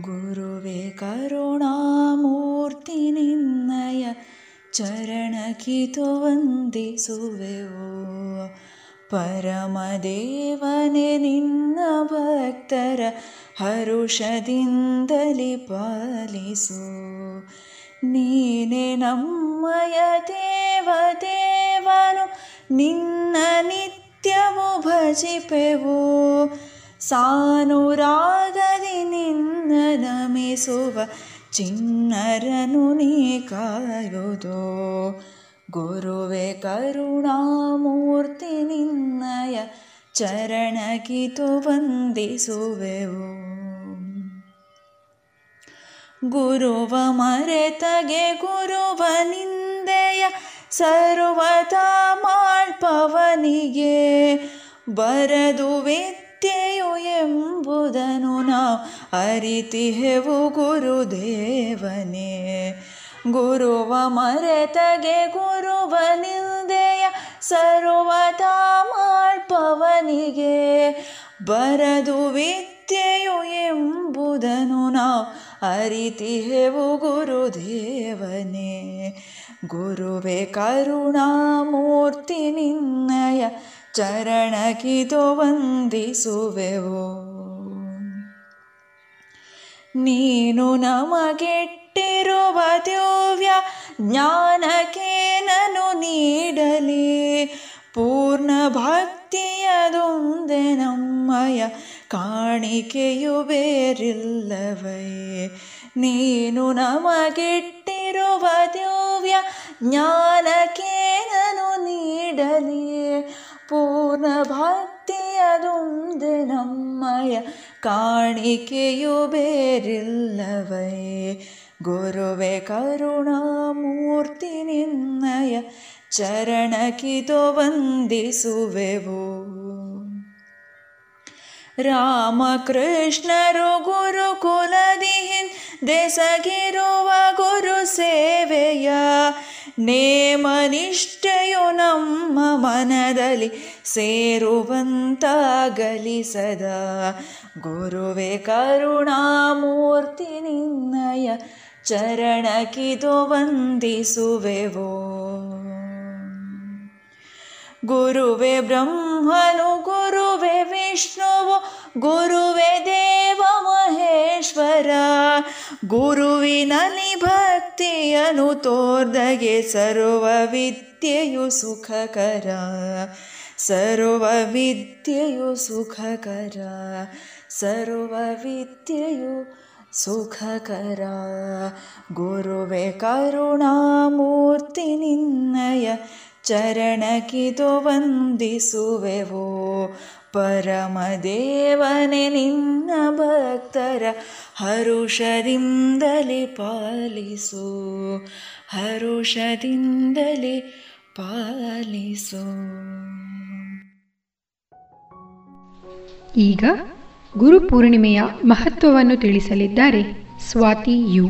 ಗುರುವೇ ಕರುಣಾಮೂರ್ತಿ ನಿನ್ನಯ ಚರಣಕಿತು ವಂದಿಸುವೆವು ಪರಮದೇವನೇ ನಿನ್ನ ಭಕ್ತರ ಹರುಷದಿಂದಲಿ ಪಾಲಿಸು ನೀನೆ ನಮ್ಮಯ ದೇವ ದೇವನು ನಿನ್ನ ನಿತ್ಯವು ಭಜಿಪೆವು ಸಾನುರಾಗದಿ ನಿನ್ನ ನಮಿಸುವ ಚಿನ್ನರನು ನೀ ಕಾಯುವುದು ಗುರುವೆ ಕರುಣಾಮೂರ್ತಿ ನಿನ್ನಯ ಚರಣಕಿತು ವಂದಿಸುವೆವು ಗುರುವ ಮರೆತಗೆ ಗುರುವ ನಿಂದೆಯ ಸರ್ವತಾ ಮಾಳ್ಪವನಿಗೆ ಬರದು ವಿದ್ಯೆಯು ಎಂಬುದನ್ನು ನಾವು ಅರಿತಿಹೆವು ಗುರುದೇವನೇ ಗುರುವ ಮರೆತಗೆ ಗುರುವ ನಿಂದೆಯ ಸರ್ವತಾ ಮಾಳ್ಪವನಿಗೆ ಬರದು ವಿದ್ಯೆಯು ಎಂಬುದನ್ನು ನಾವು ಅರಿತಿಹೆವು ಗುರುದೇವನೇ ಗುರುವೆ ಕರುಣಾಮೂರ್ತಿ ನಿನ್ನಯ ಚರಣಕಿದು ವಂದಿಸುವೆವು. ನೀನು ನಮಗೆಟ್ಟಿರುವ ದಿವ್ಯ ಜ್ಞಾನಕೇನನು ನೀಡಲಿ? ಪೂರ್ಣ ಭಕ್ತಿಯದೊಂದೆ ನಮ್ಮಯ ಕಾಣಿಕೆಯು ಬೇರಿಲ್ಲವೇ? ನೀನು ನಮಗೆಟ್ಟಿರುವ ದಿವ್ಯ ಜ್ಞಾನಕೇನನು ನೀಡಲಿ? ಪೂರ್ಣ ಭಕ್ತಿಯದೊಂದೆ ನಮ್ಮಯ ಕಾಣಿಕೆಯು ಬೇರಿಲ್ಲವೇ ಗುರುವೆ ಕರುಣಾಮೂರ್ತಿ ನಿನ್ನಯ ಚರಣಕಿದು ವಂದಿಸುವೆವು ರಾಮಕೃಷ್ಣರು ಗುರುಕುಲದಿ ದೆಸಗಿರುವ ಗುರು ಸೇವೆಯ ನೇಮನಿಷ್ಠೆಯು ನಮ್ಮ ಮನದಲ್ಲಿ ಸೇರುವಂತಾಗಲಿ ಸದಾ ಗುರುವೆ ಕರುಣಾಮೂರ್ತಿ ನಿನ್ನಯ ಚರಣಕಿದು ವಂದಿಸುವೆವೋ ಗುರುವೆ ಬ್ರಹ್ಮನು ಗುರುವೆ ವಿಷ್ಣುವು ಗುರುವೆ ದೇವ ಮಹೇಶ್ವರ ಗುರುವಿನಲ್ಲಿ ಭಕ್ತಿಯನು ತೋರ್ದಗೆ ಸರ್ವ ವಿದ್ಯೆಯು ಸುಖಕರ ಸರ್ವ ವಿದ್ಯೆಯು ಸುಖಕರ ಸರ್ವ ವಿದ್ಯೆಯು ಸುಖಕರ ಗುರುವೆ ಕರುಣಾಮೂರ್ತಿ ನಿನ್ನಯ ಚರಣಕಿದು ವಂದಿಸುವೆವೋ ಪರಮದೇವನೆ ನಿನ್ನ ಭಕ್ತರ ಹರುಷದಿಂದಲೇ ಪಾಲಿಸು ಹರುಷದಿಂದಲೇ ಪಾಲಿಸು. ಈಗ ಗುರು ಪೂರ್ಣಿಮೆಯ ಮಹತ್ವವನ್ನು ತಿಳಿಸಲಿದ್ದಾರೆ ಸ್ವಾತಿ ಯು.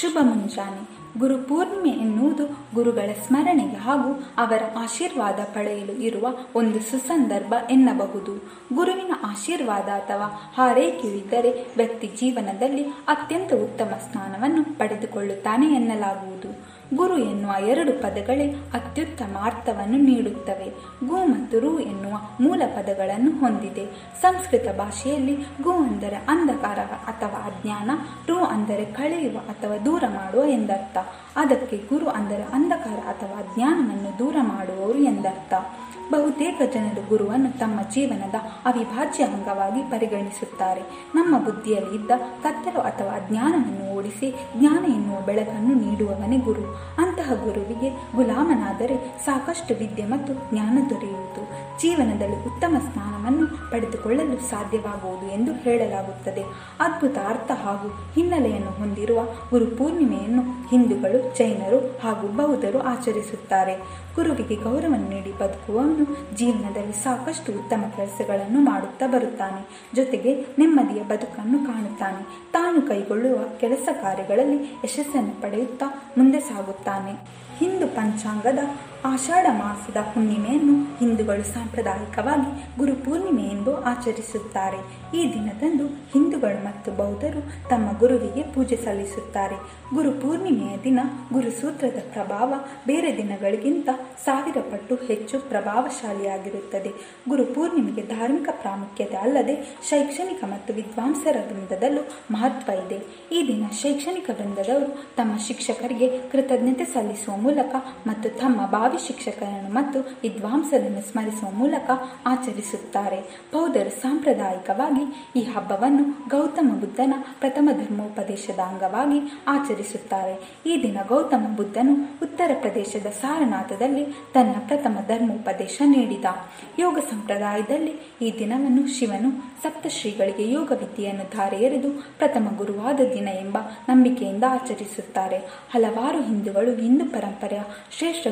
ಶುಭ ಮುಂಜಾನೆ. ಗುರು ಪೂರ್ಣಿಮೆ ಎನ್ನುವುದು ಗುರುಗಳ ಸ್ಮರಣೆಗೆ ಹಾಗೂ ಅವರ ಆಶೀರ್ವಾದ ಪಡೆಯಲು ಇರುವ ಒಂದು ಸುಸಂದರ್ಭ ಎನ್ನಬಹುದು. ಗುರುವಿನ ಆಶೀರ್ವಾದ ಅಥವಾ ಹಾರೈಕೆಯಿದ್ದರೆ ವ್ಯಕ್ತಿ ಜೀವನದಲ್ಲಿ ಅತ್ಯಂತ ಉತ್ತಮ ಸ್ಥಾನವನ್ನು ಪಡೆದುಕೊಳ್ಳುತ್ತಾನೆ ಎನ್ನಲಾಗುವುದು. ಗುರು ಎನ್ನುವ ಎರಡು ಪದಗಳೇ ಅತ್ಯುತ್ತಮ ಅರ್ಥವನ್ನು ನೀಡುತ್ತವೆ. ಗು ಮತ್ತು ರು ಎನ್ನುವ ಮೂಲ ಪದಗಳನ್ನು ಹೊಂದಿದೆ. ಸಂಸ್ಕೃತ ಭಾಷೆಯಲ್ಲಿ ಗು ಅಂದರೆ ಅಂಧಕಾರ ಅಥವಾ ಅಜ್ಞಾನ, ರು ಅಂದರೆ ಕಳೆಯುವ ಅಥವಾ ದೂರ ಮಾಡುವ ಎಂದರ್ಥ. ಅದಕ್ಕೆ ಗುರು ಅಂದರೆ ಅಂಧಕಾರ ಅಥವಾ ಅಜ್ಞಾನವನ್ನು ದೂರ ಮಾಡುವವರು ಎಂದರ್ಥ. ಬಹುತೇಕ ಜನರು ಗುರುವನ್ನು ತಮ್ಮ ಜೀವನದ ಅವಿಭಾಜ್ಯ ಅಂಗವಾಗಿ ಪರಿಗಣಿಸುತ್ತಾರೆ. ನಮ್ಮ ಬುದ್ಧಿಯಲ್ಲಿ ಇದ್ದ ಕತ್ತಲು ಅಥವಾ ಅಜ್ಞಾನವನ್ನು ಓಡಿಸಿ ಜ್ಞಾನ ಎನ್ನುವ ಬೆಳಕನ್ನು ನೀಡುವವನೇ ಗುರು. ಅಂತಹ ಗುರುವಿಗೆ ಗುಲಾಮನಾದರೆ ಸಾಕಷ್ಟು ವಿದ್ಯೆ ಮತ್ತು ಜ್ಞಾನ ದೊರೆಯುವುದು. ಜೀವನದಲ್ಲಿ ಉತ್ತಮ ಸ್ಥಾನವನ್ನು ಪಡೆದುಕೊಳ್ಳಲು ಸಾಧ್ಯವಾಗುವುದು ಎಂದು ಹೇಳಲಾಗುತ್ತದೆ. ಅದ್ಭುತ ಅರ್ಥ ಹಾಗೂ ಹಿನ್ನೆಲೆಯನ್ನು ಹೊಂದಿರುವ ಗುರು ಪೂರ್ಣಿಮೆಯನ್ನು ಹಿಂದೂಗಳು, ಜೈನರು ಹಾಗೂ ಬೌದ್ಧರು ಆಚರಿಸುತ್ತಾರೆ. ಗುರುವಿಗೆ ಗೌರವ ನೀಡಿ ಬದುಕುವವನು ಜೀವನದಲ್ಲಿ ಸಾಕಷ್ಟು ಉತ್ತಮ ಕೆಲಸಗಳನ್ನು ಮಾಡುತ್ತಾ ಬರುತ್ತಾನೆ. ಜೊತೆಗೆ ನೆಮ್ಮದಿಯ ಬದುಕನ್ನು ಕಾಣುತ್ತಾನೆ. ತಾನು ಕೈಗೊಳ್ಳುವ ಕೆಲಸ ಕಾರ್ಯಗಳಲ್ಲಿ ಯಶಸ್ಸನ್ನು ಪಡೆಯುತ್ತಾ ಮುಂದೆ ಸಾಗುತ್ತಾನೆ. ಹಿಂದೂ ಪಂಚಾಂಗದ ಆಷಾಢ ಮಾಸದ ಹುಣ್ಣಿಮೆಯನ್ನು ಹಿಂದೂಗಳು ಸಾಂಪ್ರದಾಯಿಕವಾಗಿ ಗುರುಪೂರ್ಣಿಮೆ ಎಂದು ಆಚರಿಸುತ್ತಾರೆ. ಈ ದಿನದಂದು ಹಿಂದೂಗಳು ಮತ್ತು ಬೌದ್ಧರು ತಮ್ಮ ಗುರುವಿಗೆ ಪೂಜೆ ಸಲ್ಲಿಸುತ್ತಾರೆ. ಗುರುಪೂರ್ಣಿಮೆಯ ದಿನ ಗುರುಸೂತ್ರದ ಪ್ರಭಾವ ಬೇರೆ ದಿನಗಳಿಗಿಂತ ಸಾವಿರ ಪಟ್ಟು ಹೆಚ್ಚು ಪ್ರಭಾವಶಾಲಿಯಾಗಿರುತ್ತದೆ. ಗುರುಪೂರ್ಣಿಮೆಗೆ ಧಾರ್ಮಿಕ ಪ್ರಾಮುಖ್ಯತೆ ಅಲ್ಲದೆ ಶೈಕ್ಷಣಿಕ ಮತ್ತು ವಿದ್ವಾಂಸರ ವೃಂದದಲ್ಲೂ ಮಹತ್ವ ಇದೆ. ಈ ದಿನ ಶೈಕ್ಷಣಿಕ ವೃಂದದವರು ತಮ್ಮ ಶಿಕ್ಷಕರಿಗೆ ಕೃತಜ್ಞತೆ ಸಲ್ಲಿಸುವ ಮೂಲಕ ಮತ್ತು ತಮ್ಮ ಭಾವಿ ಶಿಕ್ಷಕರನ್ನು ಮತ್ತು ವಿದ್ವಾಂಸರನ್ನು ಸ್ಮರಿಸುವ ಮೂಲಕ ಆಚರಿಸುತ್ತಾರೆ. ಬೌದ್ಧರು ಸಾಂಪ್ರದಾಯಿಕವಾಗಿ ಈ ಹಬ್ಬವನ್ನು ಗೌತಮ ಬುದ್ಧನ ಪ್ರಥಮ ಧರ್ಮೋಪದೇಶದ ಅಂಗವಾಗಿ ಆಚರಿಸುತ್ತಾರೆ. ಈ ದಿನ ಗೌತಮ ಬುದ್ಧನು ಉತ್ತರ ಪ್ರದೇಶದ ಸಾರನಾಥದಲ್ಲಿ ತನ್ನ ಪ್ರಥಮ ಧರ್ಮೋಪದೇಶ ನೀಡಿದ. ಯೋಗ ಸಂಪ್ರದಾಯದಲ್ಲಿ ಈ ದಿನವನ್ನು ಶಿವನು ಸಪ್ತಶ್ರೀಗಳಿಗೆ ಯೋಗ ವಿದ್ಯೆಯನ್ನು ಧಾರೆ ಎರೆದು ಪ್ರಥಮ ಗುರುವಾದ ದಿನ ಎಂಬ ನಂಬಿಕೆಯಿಂದ ಆಚರಿಸುತ್ತಾರೆ. ಹಲವಾರು ಹಿಂದೂಗಳು ಹಿಂದೂ ಪರಂಪರೆಯ ಶ್ರೇಷ್ಠ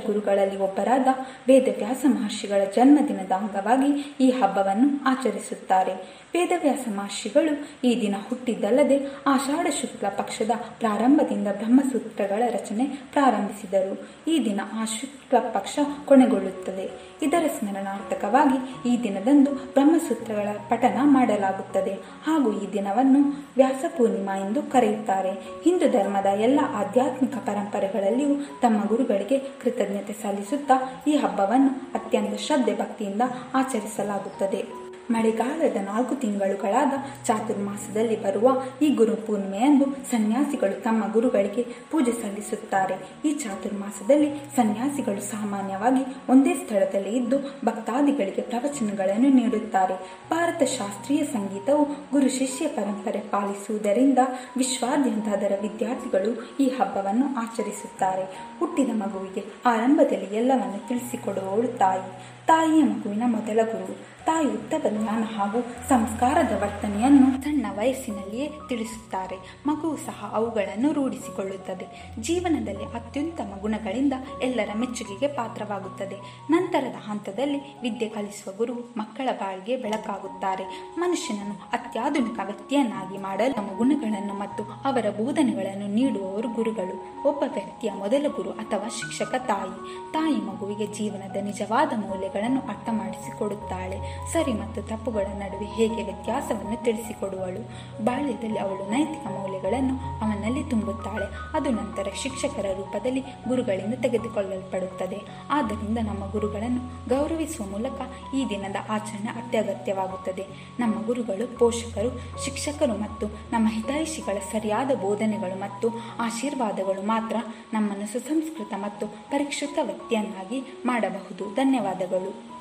ಗುರುಗಳಲ್ಲಿ ಒಬ್ಬರಾದ ವೇದವ್ಯಾಸ ಮಹರ್ಷಿಗಳ ಜನ್ಮದಿನದ ಅಂಗವಾಗಿ ಈ ಹಬ್ಬವನ್ನು ಆಚರಿಸುತ್ತಾರೆ. ವೇದವ್ಯಾಸ ಮಹರ್ಷಿಗಳು ಈ ದಿನ ಹುಟ್ಟಿದ್ದಲ್ಲದೆ ಆಷಾಢ ಶುಕ್ಲ ಪಕ್ಷದ ಪ್ರಾರಂಭದಿಂದ ಬ್ರಹ್ಮಸೂತ್ರಗಳ ರಚನೆ ಪ್ರಾರಂಭಿಸಿದರು. ಈ ದಿನ ಆ ಶುಕ್ಲ ಪಕ್ಷ ಕೊನೆಗೊಳ್ಳುತ್ತದೆ. ಇದರ ಸ್ಮರಣಾರ್ಥಕವಾಗಿ ಈ ದಿನದಂದು ಬ್ರಹ್ಮಸೂತ್ರಗಳ ಪಠನ ಮಾಡಲಾಗುತ್ತದೆ. ಹಾಗೂ ಈ ದಿನವನ್ನು ವ್ಯಾಸ ಪೂರ್ಣಿಮಾ ಎಂದು ಕರೆಯುತ್ತಾರೆ. ಹಿಂದೂ ಧರ್ಮದ ಎಲ್ಲ ಆಧ್ಯಾತ್ಮಿಕ ಪರಂಪರೆಗಳಲ್ಲಿಯೂ ತಮ್ಮ ಗುರುಗಳಿಗೆ ಕೃತಜ್ಞತೆ ಸಲ್ಲಿಸುತ್ತಾ ಈ ಹಬ್ಬವನ್ನು ಅತ್ಯಂತ ಶ್ರದ್ಧೆ ಭಕ್ತಿಯಿಂದ ಆಚರಿಸಲಾಗುತ್ತದೆ. ಮಳೆಗಾಲದ ನಾಲ್ಕು ತಿಂಗಳುಗಳಾದ ಚಾತುರ್ಮಾಸದಲ್ಲಿ ಬರುವ ಈ ಗುರು ಪೂರ್ಣಿಮೆಯಂದು ಸನ್ಯಾಸಿಗಳು ತಮ್ಮ ಗುರುಗಳಿಗೆ ಪೂಜೆ ಸಲ್ಲಿಸುತ್ತಾರೆ. ಈ ಚಾತುರ್ಮಾಸದಲ್ಲಿ ಸನ್ಯಾಸಿಗಳು ಸಾಮಾನ್ಯವಾಗಿ ಒಂದೇ ಸ್ಥಳದಲ್ಲಿ ಇದ್ದು ಭಕ್ತಾದಿಗಳಿಗೆ ಪ್ರವಚನಗಳನ್ನು ನೀಡುತ್ತಾರೆ. ಭಾರತ ಶಾಸ್ತ್ರೀಯ ಸಂಗೀತವು ಗುರು ಶಿಷ್ಯ ಪರಂಪರೆ ಪಾಲಿಸುವುದರಿಂದ ವಿಶ್ವಾದ್ಯಂತ ಅದರ ವಿದ್ಯಾರ್ಥಿಗಳು ಈ ಹಬ್ಬವನ್ನು ಆಚರಿಸುತ್ತಾರೆ. ಹುಟ್ಟಿದ ಮಗುವಿಗೆ ಆರಂಭದಲ್ಲಿ ಎಲ್ಲವನ್ನು ತಿಳಿಸಿಕೊಡುವವಳು ತಾಯಿ. ತಾಯಿಯ ಮಗುವಿನ ಮೊದಲ ಗುರು ಉತ್ತಮ ಜ್ಞಾನ ಹಾಗೂ ಸಂಸ್ಕಾರದ ವರ್ತನೆಯನ್ನು ಸಣ್ಣ ವಯಸ್ಸಿನಲ್ಲಿಯೇ ತಿಳಿಸುತ್ತಾರೆ. ಮಗು ಸಹ ಅವುಗಳನ್ನು ರೂಢಿಸಿಕೊಳ್ಳುತ್ತದೆ. ಜೀವನದಲ್ಲಿ ಅತ್ಯುತ್ತಮ ಗುಣಗಳಿಂದ ಎಲ್ಲರ ಮೆಚ್ಚುಗೆಗೆ ಪಾತ್ರವಾಗುತ್ತದೆ. ನಂತರದ ಹಂತದಲ್ಲಿ ವಿದ್ಯೆ ಕಲಿಸುವ ಗುರು ಮಕ್ಕಳ ಬಾಳಿಗೆ ಬೆಳಕಾಗುತ್ತಾರೆ. ಮನುಷ್ಯನನ್ನು ಅತ್ಯಾಧುನಿಕ ವ್ಯಕ್ತಿಯನ್ನಾಗಿ ಮಾಡಲು ತಮ್ಮ ಗುಣಗಳನ್ನು ಮತ್ತು ಅವರ ಬೋಧನೆಗಳನ್ನು ನೀಡುವವರು ಗುರುಗಳು. ಒಬ್ಬ ವ್ಯಕ್ತಿಯ ಮೊದಲ ಗುರು ಅಥವಾ ಶಿಕ್ಷಕ ತಾಯಿ. ತಾಯಿ ಮಗುವಿಗೆ ಜೀವನದ ನಿಜವಾದ ಮೌಲ್ಯಗಳನ್ನು ಅರ್ಥ ಮಾಡಿಸಿಕೊಡುತ್ತಾಳೆ ಸರಿ ಮತ್ತು ತಪ್ಪುಗಳ ನಡುವೆ ಹೇಗೆ ವ್ಯತ್ಯಾಸವನ್ನು ತಿಳಿಸಿಕೊಡುವಳು? ಬಾಲ್ಯದಲ್ಲಿ ಅವಳು ನೈತಿಕ ಮೌಲ್ಯಗಳನ್ನು ಅವನಲ್ಲಿ ತುಂಬುತ್ತಾಳೆ. ಅದು ನಂತರ ಶಿಕ್ಷಕರ ರೂಪದಲ್ಲಿ ಗುರುಗಳಿಂದ ತೆಗೆದುಕೊಳ್ಳಲ್ಪಡುತ್ತದೆ. ಆದ್ದರಿಂದ ನಮ್ಮ ಗುರುಗಳನ್ನು ಗೌರವಿಸುವ ಮೂಲಕ ಈ ದಿನದ ಆಚರಣೆ ಅತ್ಯಗತ್ಯವಾಗುತ್ತದೆ. ನಮ್ಮ ಗುರುಗಳು ಪೋಷಕರು, ಶಿಕ್ಷಕರು ಮತ್ತು ನಮ್ಮ ಹಿತೈಷಿಗಳ ಸರಿಯಾದ ಬೋಧನೆಗಳು ಮತ್ತು ಆಶೀರ್ವಾದಗಳು ಮಾತ್ರ ನಮ್ಮನ್ನು ಸುಸಂಸ್ಕೃತ ಮತ್ತು ಪರಿಷ್ಕೃತ ವ್ಯಕ್ತಿಯನ್ನಾಗಿ ಮಾಡಬಹುದು. ಧನ್ಯವಾದಗಳು.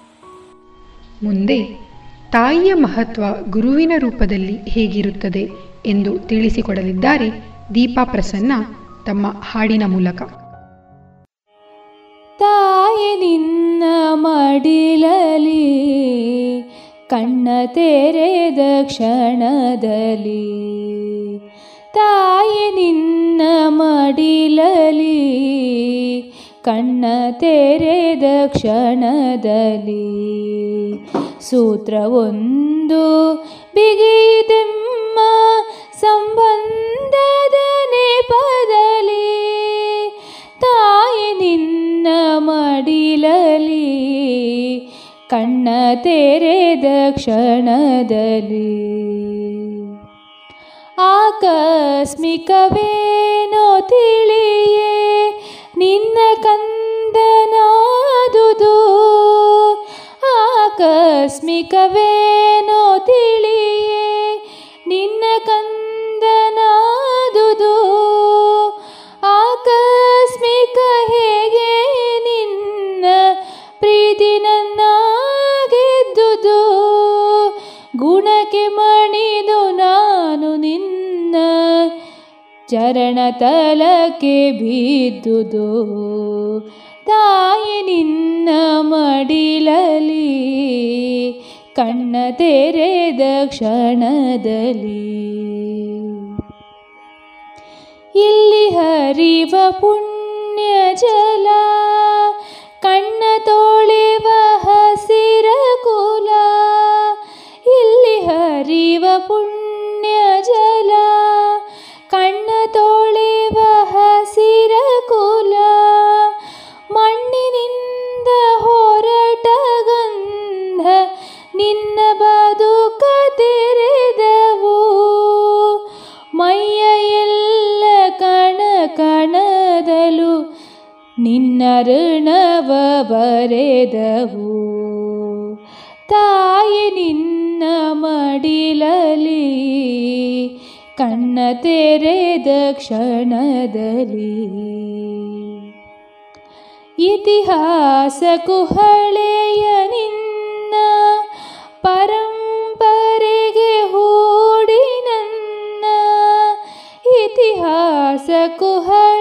ಮುಂದೆ ತಾಯಿಯ ಮಹತ್ವ ಗುರುವಿನ ರೂಪದಲ್ಲಿ ಹೇಗಿರುತ್ತದೆ ಎಂದು ತಿಳಿಸಿಕೊಡಲಿದ್ದಾರೆ ದೀಪಾ ಪ್ರಸನ್ನ, ತಮ್ಮ ಹಾಡಿನ ಮೂಲಕ. ತಾಯಿ ನಿನ್ನ ಮಡಿಲಲಿ ಕಣ್ಣ ತೆರೆದ ಕ್ಷಣದಲ್ಲಿ. ತಾಯಿ ನಿನ್ನ ಮಡಿಲಲಿ ಕಣ್ಣ ತೆರೆದ ಕ್ಷಣದಲ್ಲಿ ಸೂತ್ರವೊಂದು ಬಿಗಿದೆಮ್ಮ ಸಂಬಂಧದ ನೆಪದಲ್ಲಿ ತಾಯಿ ನಿನ್ನ ಮಡಿಲಲಿ ಕಣ್ಣ ತೆರೆದ ಕ್ಷಣದಲ್ಲಿ ಆಕಸ್ಮಿಕವೇನೋ ತಿಳಿಯೇ ನಿನ್ನ ಕಂದನಾದುದು ಆಕಸ್ಮಿಕವೇನೋ ತಿಳಿಯೇ? ನಿನ್ನ ಕಂದನಾದುದು ಚರಣ ತಲಕ್ಕೆ ಬಿದ್ದುದು ತಾಯಿ ನಿನ್ನ ಮಡಿಲಲಿ ಕಣ್ಣ ತೆರೆದ ಕ್ಷಣದಲ್ಲಿ. ಇಲ್ಲಿ ಹರಿವ ಪುಣ್ಯ ಜಲ, ಕಣ್ಣ ತೋಳೆವ ಹಸಿರ ಕುಲ. ಇಲ್ಲಿ ಹರಿವ ಪುಣ್ಯ ಜಲ ಕಣ್ಣ ತೊಳೆವ ಹಸಿರ ಕುಲ, ಮಣ್ಣಿನಿಂದ ಹೊರಟ ಗಂಧ, ನಿನ್ನ ಬದುಕ ತೆರೆದವು. ಮೈಯ ಎಲ್ಲ ಕಣ ಕಣದಲು ನಿನ್ನ ಋಣವ ಬರೆದವು. ತಾಯಿ ನಿನ್ನ ಮಡಿಲ ಕಣ್ಣ ತೆರೆದ ಕ್ಷಣದಲ್ಲಿ. ಇತಿಹಾಸ ಕುಹಳೆಯ ನಿನ್ನ ಪರಂಪರೆಗೆ ಹೂಡಿ ನನ್ನ. ಇತಿಹಾಸ ಕುಹಳೆಯ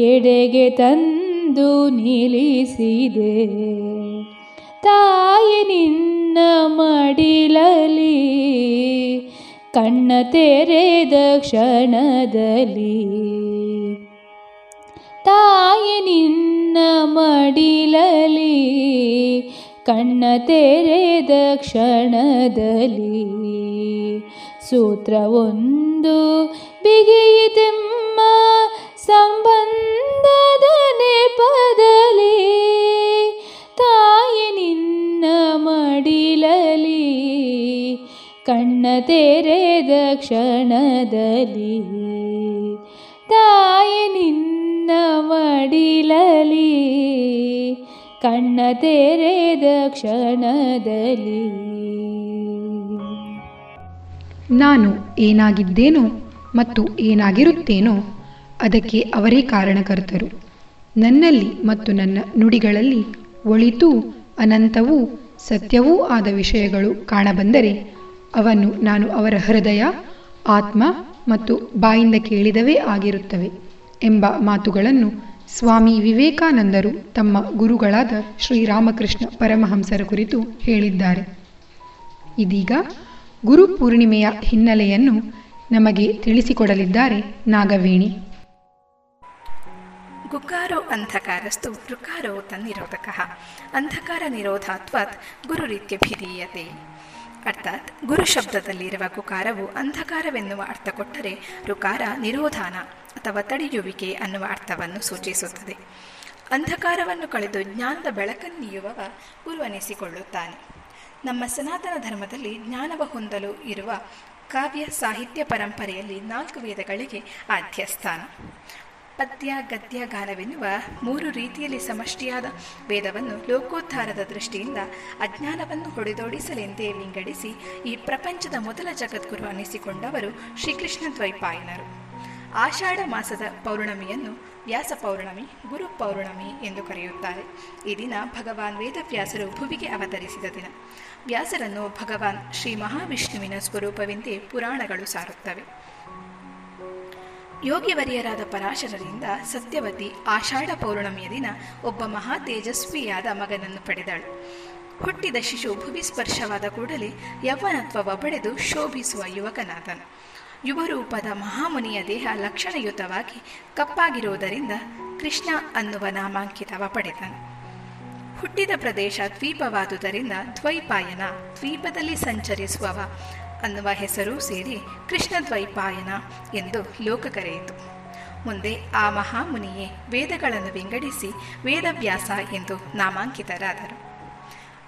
ಎಡೆಗೆ ತಂದು ನಿಲ್ಲಿಸಿದೆ. ತಾಯಿ ನಿನ್ನ ಮಡಿಲಲಿ ಕಣ್ಣ ತೆರೆದ ಕ್ಷಣದಲ್ಲಿ. ತಾಯಿ ನಿನ್ನ ಮಡಿಲಲಿ ಕಣ್ಣ ತೆರೆದ ಕ್ಷಣದಲ್ಲಿ. ಸೂತ್ರವೊಂದು ಬಿಗಿಯಿತೆಮ್ಮ ಸಂಬಂಧದ ನೆಪದಲ್ಲಿ ತಾಯಿ ನಿನ್ನ ಮಡಿಲಲಿ, ಕಣ್ಣ ತೆರೆದ ಕ್ಷಣದಲ್ಲಿ. ತಾಯಿ ನಿನ್ನ ಮಡಿಲಲಿ, ಕಣ್ಣ ತೆರೆದ ಕ್ಷಣದಲ್ಲಿ. ನಾನು ಏನಾಗಿದ್ದೇನೋ ಮತ್ತು ಏನಾಗಿರುತ್ತೇನೋ ಅದಕ್ಕೆ ಅವರೇ ಕಾರಣಕರ್ತರು. ನನ್ನಲ್ಲಿ ಮತ್ತು ನನ್ನ ನುಡಿಗಳಲ್ಲಿ ಒಳಿತೂ ಅನಂತವೂ ಸತ್ಯವೂ ಆದ ವಿಷಯಗಳು ಕಾಣಬಂದರೆ ಅವನ್ನು ನಾನು ಅವರ ಹೃದಯ, ಆತ್ಮ ಮತ್ತು ಬಾಯಿಂದ ಕೇಳಿದವೇ ಆಗಿರುತ್ತವೆ ಎಂಬ ಮಾತುಗಳನ್ನು ಸ್ವಾಮಿ ವಿವೇಕಾನಂದರು ತಮ್ಮ ಗುರುಗಳಾದ ಶ್ರೀರಾಮಕೃಷ್ಣ ಪರಮಹಂಸರ ಕುರಿತು ಹೇಳಿದ್ದಾರೆ. ಇದೀಗ ಗುರು ಪೂರ್ಣಿಮೆಯ ಹಿನ್ನೆಲೆಯನ್ನು ನಮಗೆ ತಿಳಿಸಿಕೊಡಲಿದ್ದಾರೆ ನಾಗವೇಣಿ. ಗುಕ್ಕಾರೋ ಅಂಧಕಾರಸ್ತು ಋಕಾರೋ ತನ್ನಿರೋಧಕಃ. ಅಂಧಕಾರ ನಿರೋಧಾತ್ವಾತ್ ಗುರುರೀತ್ಯಭಿಧೀಯತೆ ಅರ್ಥಾತ್ ಗುರು ಶಬ್ದದಲ್ಲಿರುವ ಗುಕಾರವು ಅಂಧಕಾರವೆನ್ನುವ ಅರ್ಥ ಕೊಟ್ಟರೆ ರುಕಾರ ನಿರೋಧಾನ ಅಥವಾ ತಡೆಯುವಿಕೆ ಅನ್ನುವ ಅರ್ಥವನ್ನು ಸೂಚಿಸುತ್ತದೆ. ಅಂಧಕಾರವನ್ನು ಕಳೆದು ಜ್ಞಾನದ ಬೆಳಕನ್ನೀಯುವವ ಗುರುವನಿಸಿಕೊಳ್ಳುತ್ತಾನೆ. ನಮ್ಮ ಸನಾತನ ಧರ್ಮದಲ್ಲಿ ಜ್ಞಾನವ ಹೊಂದಲು ಇರುವ ಕಾವ್ಯ ಸಾಹಿತ್ಯ ಪರಂಪರೆಯಲ್ಲಿ ನಾಲ್ಕು ವೇದಗಳಿಗೆ ಆದ್ಯ ಸ್ಥಾನ ಪದ್ಯ ಗದ್ಯ ಗಾನವೆನ್ನುವ ಮೂರು ರೀತಿಯಲ್ಲಿ ಸಮಷ್ಟಿಯಾದ ವೇದವನ್ನು ಲೋಕೋದ್ಧಾರದ ದೃಷ್ಟಿಯಿಂದ ಅಜ್ಞಾನವನ್ನು ಹೊಡೆದೋಡಿಸಲೆಂದೇ ವಿಂಗಡಿಸಿ ಈ ಪ್ರಪಂಚದ ಮೊದಲ ಜಗದ್ಗುರು ಅನ್ನಿಸಿಕೊಂಡವರು ಶ್ರೀಕೃಷ್ಣ ದ್ವೈಪಾಯನರು. ಆಷಾಢ ಮಾಸದ ಪೌರ್ಣಮಿಯನ್ನು ವ್ಯಾಸ ಪೌರ್ಣಮಿ, ಗುರು ಪೌರ್ಣಮಿ ಎಂದು ಕರೆಯುತ್ತಾರೆ. ಈ ದಿನ ಭಗವಾನ್ ವೇದವ್ಯಾಸರು ಭುವಿಗೆ ಅವತರಿಸಿದ ದಿನ. ವ್ಯಾಸರನ್ನು ಭಗವಾನ್ ಶ್ರೀ ಮಹಾವಿಷ್ಣುವಿನ ಸ್ವರೂಪವೆಂದೇ ಪುರಾಣಗಳು ಸಾರುತ್ತವೆ. ಯೋಗಿವರಿಯರಾದ ಪರಾಶರರಿಂದ ಸತ್ಯವತಿ ಆಷಾಢ ಪೌರ್ಣಮಿಯ ದಿನ ಒಬ್ಬ ಮಹಾ ತೇಜಸ್ವಿಯಾದ ಮಗನನ್ನು ಪಡೆದಳು. ಹುಟ್ಟಿದ ಶಿಶು ಭುವಿ ಸ್ಪರ್ಶವಾದ ಕೂಡಲೇ ಯೌವನತ್ವ ಪಡೆದು ಶೋಭಿಸುವ ಯುವಕನಾದನು. ಯುವರೂಪದ ಮಹಾಮುನಿಯ ದೇಹ ಲಕ್ಷಣಯುತವಾಗಿ ಕಪ್ಪಾಗಿರುವುದರಿಂದ ಕೃಷ್ಣ ಅನ್ನುವ ನಾಮಾಂಕಿತವ ಪಡೆದನು. ಹುಟ್ಟಿದ ಪ್ರದೇಶ ದ್ವೀಪವಾದುದರಿಂದ ದ್ವೈಪಾಯನ ದ್ವೀಪದಲ್ಲಿ ಸಂಚರಿಸುವವ ಅನ್ನುವ ಹೆಸರೂ ಸೇರಿ ಕೃಷ್ಣದ್ವೈಪಾಯನ ಎಂದು ಲೋಕ ಕರೆಯಿತು. ಮುಂದೆ ಆ ಮಹಾಮುನಿಯೇ ವೇದಗಳನ್ನು ವಿಂಗಡಿಸಿ ವೇದವ್ಯಾಸ ಎಂದು ನಾಮಾಂಕಿತರಾದರು.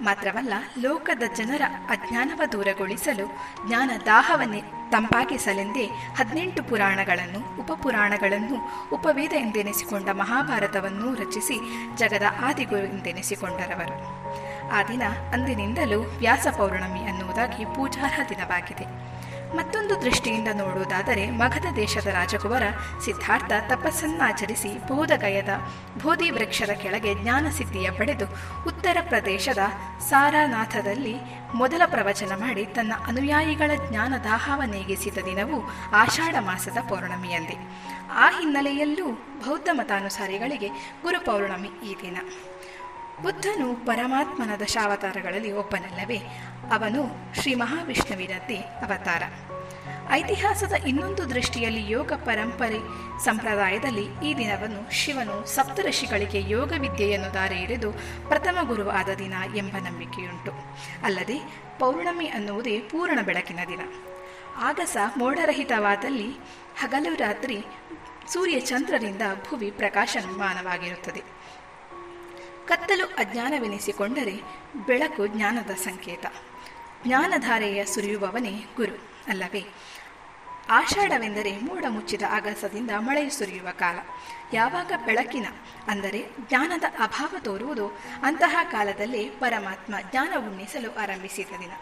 ಮಾತ್ರವಲ್ಲ, ಲೋಕದ ಜನರ ಅಜ್ಞಾನವ ದೂರಗೊಳಿಸಲು ಜ್ಞಾನ ದಾಹವನ್ನೇ ತಂಪಾಗಿಸಲೆಂದೇ ಹದಿನೆಂಟು ಪುರಾಣಗಳನ್ನು, ಉಪಪುರಾಣಗಳನ್ನು, ಉಪವೇದ ಎಂದೆನಿಸಿಕೊಂಡ ಮಹಾಭಾರತವನ್ನು ರಚಿಸಿ ಜಗದ ಆದಿಗುರು ಎಂದೆನಿಸಿಕೊಂಡರವರು. ಆ ದಿನ ಅಂದಿನಿಂದಲೂ ವ್ಯಾಸ ಪೌರ್ಣಮಿ ಅನ್ನುವುದಾಗಿ ಪೂಜಾರ್ಹ ದಿನವಾಗಿದೆ. ಮತ್ತೊಂದು ದೃಷ್ಟಿಯಿಂದ ನೋಡುವುದಾದರೆ ಮಗಧ ದೇಶದ ರಾಜಕುಮಾರ ಸಿದ್ಧಾರ್ಥ ತಪಸ್ಸನ್ನಾಚರಿಸಿ ಬೋಧಗಯದ ಬೋಧಿ ವೃಕ್ಷದ ಕೆಳಗೆ ಜ್ಞಾನಸಿದ್ಧಿಯ ಪಡೆದು ಉತ್ತರ ಪ್ರದೇಶದ ಸಾರಾನಾಥದಲ್ಲಿ ಮೊದಲ ಪ್ರವಚನ ಮಾಡಿ ತನ್ನ ಅನುಯಾಯಿಗಳ ಜ್ಞಾನದಾಹವ ನೇಗಿಸಿದ ದಿನವು ಆಷಾಢ ಮಾಸದ ಪೌರ್ಣಮಿಯಂದೇ. ಆ ಹಿನ್ನೆಲೆಯಲ್ಲೂ ಬೌದ್ಧ ಮತಾನುಸಾರಿಗಳಿಗೆ ಗುರು ಪೌರ್ಣಮಿ ಈ ದಿನ. ಬುದ್ಧನು ಪರಮಾತ್ಮನ ದಶಾವತಾರಗಳಲ್ಲಿ ಒಬ್ಬನಲ್ಲವೇ? ಅವನು ಶ್ರೀ ಮಹಾವಿಷ್ಣುವಿನದ್ದೇ ಅವತಾರ. ಐತಿಹಾಸದ ಇನ್ನೊಂದು ದೃಷ್ಟಿಯಲ್ಲಿ ಯೋಗ ಪರಂಪರೆ ಸಂಪ್ರದಾಯದಲ್ಲಿ ಈ ದಿನವನ್ನು ಶಿವನು ಸಪ್ತಋಷಿಗಳಿಗೆ ಯೋಗ ವಿದ್ಯೆಯನ್ನು ದಾರಿ ಹಿಡಿದು ಪ್ರಥಮ ಗುರು ಆದ ದಿನ ಎಂಬ ನಂಬಿಕೆಯುಂಟು. ಅಲ್ಲದೆ ಪೌರ್ಣಮಿ ಅನ್ನುವುದೇ ಪೂರ್ಣ ಬೆಳಕಿನ ದಿನ. ಆಗಸ ಮೋಡರಹಿತವಾದಲ್ಲಿ ಹಗಲು ರಾತ್ರಿ ಸೂರ್ಯ ಚಂದ್ರರಿಂದ ಭುವಿ ಪ್ರಕಾಶಮಾನವಾಗಿರುತ್ತದೆ. ಕತ್ತಲು ಅಜ್ಞಾನವೆನಿಸಿಕೊಂಡರೆ ಬೆಳಕು ಜ್ಞಾನದ ಸಂಕೇತ. ಜ್ಞಾನಧಾರೆಯ ಸುರಿಯುವವನೇ ಗುರು, ಅಲ್ಲವೇ? ಆಷಾಢವೆಂದರೆ ಮೋಡ ಮುಚ್ಚಿದ ಆಗಸದಿಂದ ಮಳೆ ಸುರಿಯುವ ಕಾಲ. ಯಾವಾಗ ಬೆಳಕಿನ, ಅಂದರೆ ಜ್ಞಾನದ ಅಭಾವ ತೋರುವುದು ಅಂತಹ ಕಾಲದಲ್ಲಿ ಪರಮಾತ್ಮ ಜ್ಞಾನ ಉಣ್ಣಿಸಲು ಆರಂಭಿಸಿದ ದಿನ.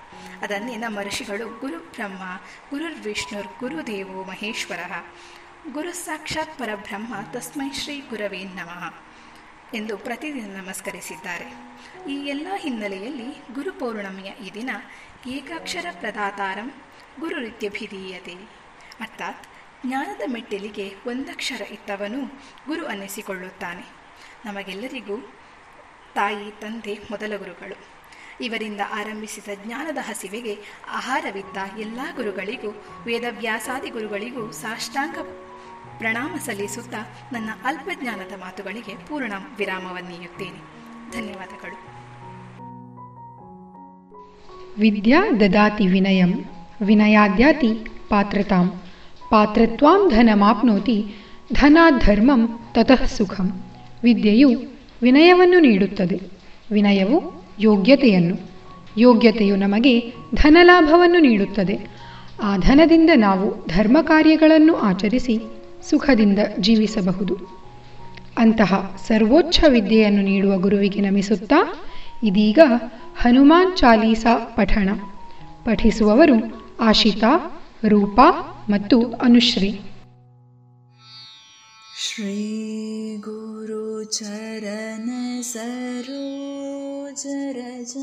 ಅದನ್ನೇ ನಮ್ಮ ಋಷಿಗಳು ಗುರು ಬ್ರಹ್ಮ ಗುರುರ್ ವಿಷ್ಣುರ್ ಗುರುದೇವೋ ಮಹೇಶ್ವರ. ಗುರು ಸಾಕ್ಷಾತ್ ಪರಬ್ರಹ್ಮ, ತಸ್ಮೈ ಶ್ರೀ ಗುರವೇ ನಮಃ. ಎಂದು ಪ್ರತಿದಿನ ನಮಸ್ಕರಿಸಿದ್ದಾರೆ. ಈ ಎಲ್ಲ ಹಿನ್ನೆಲೆಯಲ್ಲಿ ಗುರು ಪೌರ್ಣಮಿಯ ಈ ದಿನ ಏಕಾಕ್ಷರ ಪ್ರದಾತಾರಂ ಗುರು ರೀತ್ಯಭಿಧೀಯತೆ ಅರ್ಥಾತ್ ಜ್ಞಾನದ ಮೆಟ್ಟಿಲಿಗೆ ಒಂದಕ್ಷರ ಇತ್ತವನು ಗುರು ಅನ್ನಿಸಿಕೊಳ್ಳುತ್ತಾನೆ. ನಮಗೆಲ್ಲರಿಗೂ ತಾಯಿ, ತಂದೆ, ಮೊದಲ ಗುರುಗಳು. ಇವರಿಂದ ಆರಂಭಿಸಿದ ಜ್ಞಾನದ ಹಸಿವೆಗೆ ಆಹಾರವಿದ್ದ ಎಲ್ಲ ಗುರುಗಳಿಗೂ, ವೇದವ್ಯಾಸಾದಿ ಗುರುಗಳಿಗೂ ಸಾಷ್ಟಾಂಗ ಪ್ರಣಾಮ ಸಲ್ಲಿಸುತ್ತಾ ನನ್ನ ಅಲ್ಪಜ್ಞಾನದ ಮಾತುಗಳಿಗೆ ಪೂರ್ಣ ವಿರಾಮವನ್ನೀಯುತ್ತೇನೆ. ಧನ್ಯವಾದಗಳು. ವಿದ್ಯಾ ದದಾತಿ ವಿನಯಂ, ವಿನಯಾದ್ಯಾತಿ ಪಾತ್ರತಾಂ, ಪಾತ್ರತ್ವಾಂ ಧನಮಾಪ್ನೋತಿ ಮಾಪ್ನೋತಿ ಧರ್ಮಂ ತತಃ ಸುಖಂ. ವಿದ್ಯೆಯು ವಿನಯವನ್ನು ನೀಡುತ್ತದೆ. ವಿನಯವು ಯೋಗ್ಯತೆಯನ್ನು, ಯೋಗ್ಯತೆಯು ನಮಗೆ ಧನಲಾಭವನ್ನು ನೀಡುತ್ತದೆ. ಆ ಧನದಿಂದ ನಾವು ಧರ್ಮ ಕಾರ್ಯಗಳನ್ನು ಆಚರಿಸಿ ಸುಖದಿಂದ ಜೀವಿಸಬಹುದು ಅಂತಹ ಸರ್ವೋಚ್ಚ ವಿದ್ಯೆಯನ್ನು ನೀಡುವ ಗುರುವಿಗೆ ನಮಿಸುತ್ತಾ ಇದೀಗ ಹನುಮಾನ್ ಚಾಲೀಸಾ ಪಠಣ ಪಠಿಸುವವರು ಆಶಿತಾ ರೂಪಾ ಮತ್ತು ಅನುಶ್ರೀ श्रीगुरुचरण सरोज रज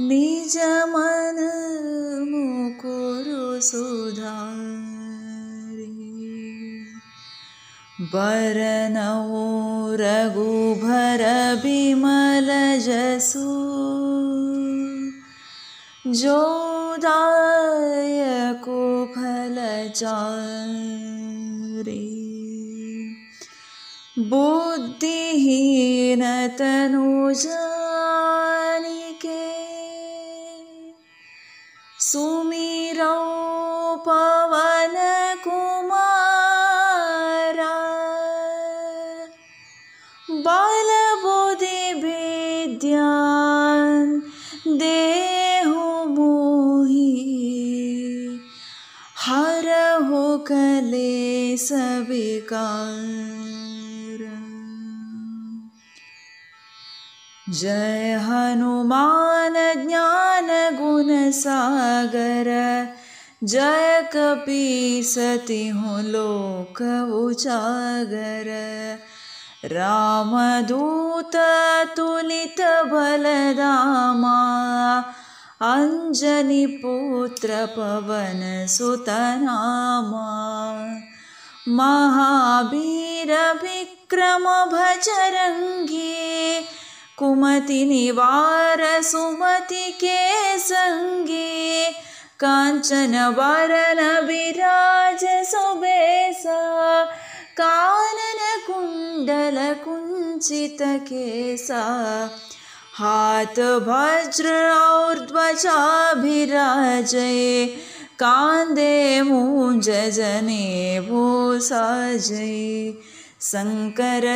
निज मन मुकुरु सुधारि वरनौ रघुभरविमलजसु जोदायको फलचारे बुद्धिहीनतनुजानिके सुमिरौ पव हरहु कलेश विकार जय हनुमान ज्ञान गुण सागर। जय कपीसति हूँ लोक उजागर। रामदूत तुलित बलदामा अञ्जनिपुत्रपवनसुतनामा महावीरविक्रमभचरङ्गी कुमतिनिवारसुमतिके सङ्गे काञ्चन काननकुण्डलकुञ्चितकेसा हात् वज्रौर्ध्वजाभिराजये कान्धे मुञ्जने भोसाजय शङ्कर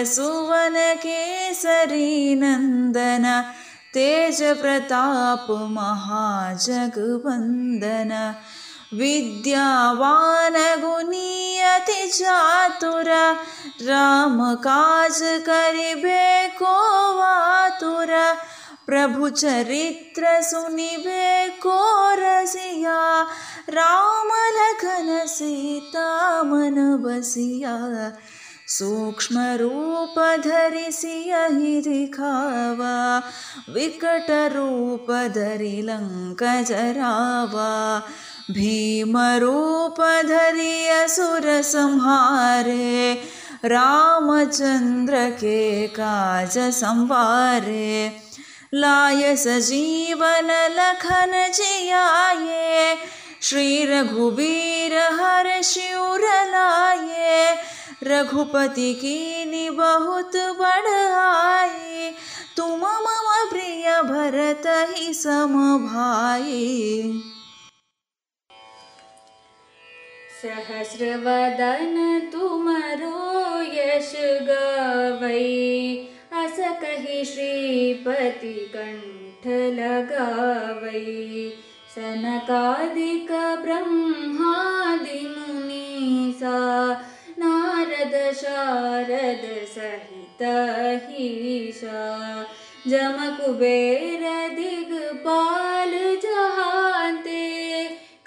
तेजप्रताप महाजगवन्दन विद्यावानगुनीयति चातुर रामकाज करिबे को वातुर प्रभुचरित्र सुनिबे को रसिया रामलखन सीतामनवसिया सूक्ष्मरूप धरि सियहिरिखाव विकटरूपधरि लङ्क च रा भीमरूपधरि असुरसंहारे रामचन्द्र के काजसंवारे। लाय सजीवन लखन जियाये श्री रघुबीर हर शिवर लाए रघुपति की बहुत बड़ आए तुम मम प्रिय भरत ही सम भाई सहस्रवदन तुमरो यश गावै। अस कहि श्रीपति कण्ठ लगावै सनकादिक ब्रह्मादि मुनीसा नारद शारद सहित हीशा जम कुबेर दिग्पाल जहाते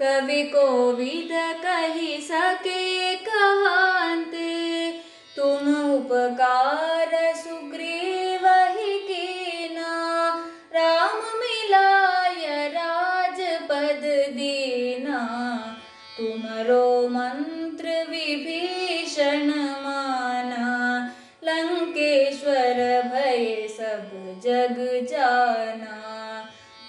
कवि को कोविद कही सके कहाते। तुम उपकार सुग्रीव ही कीना। राम मिलाय राजपद दीना। तुमरो मंत्र विभीषण माना। लंकेश्वर भय सब जग जाना।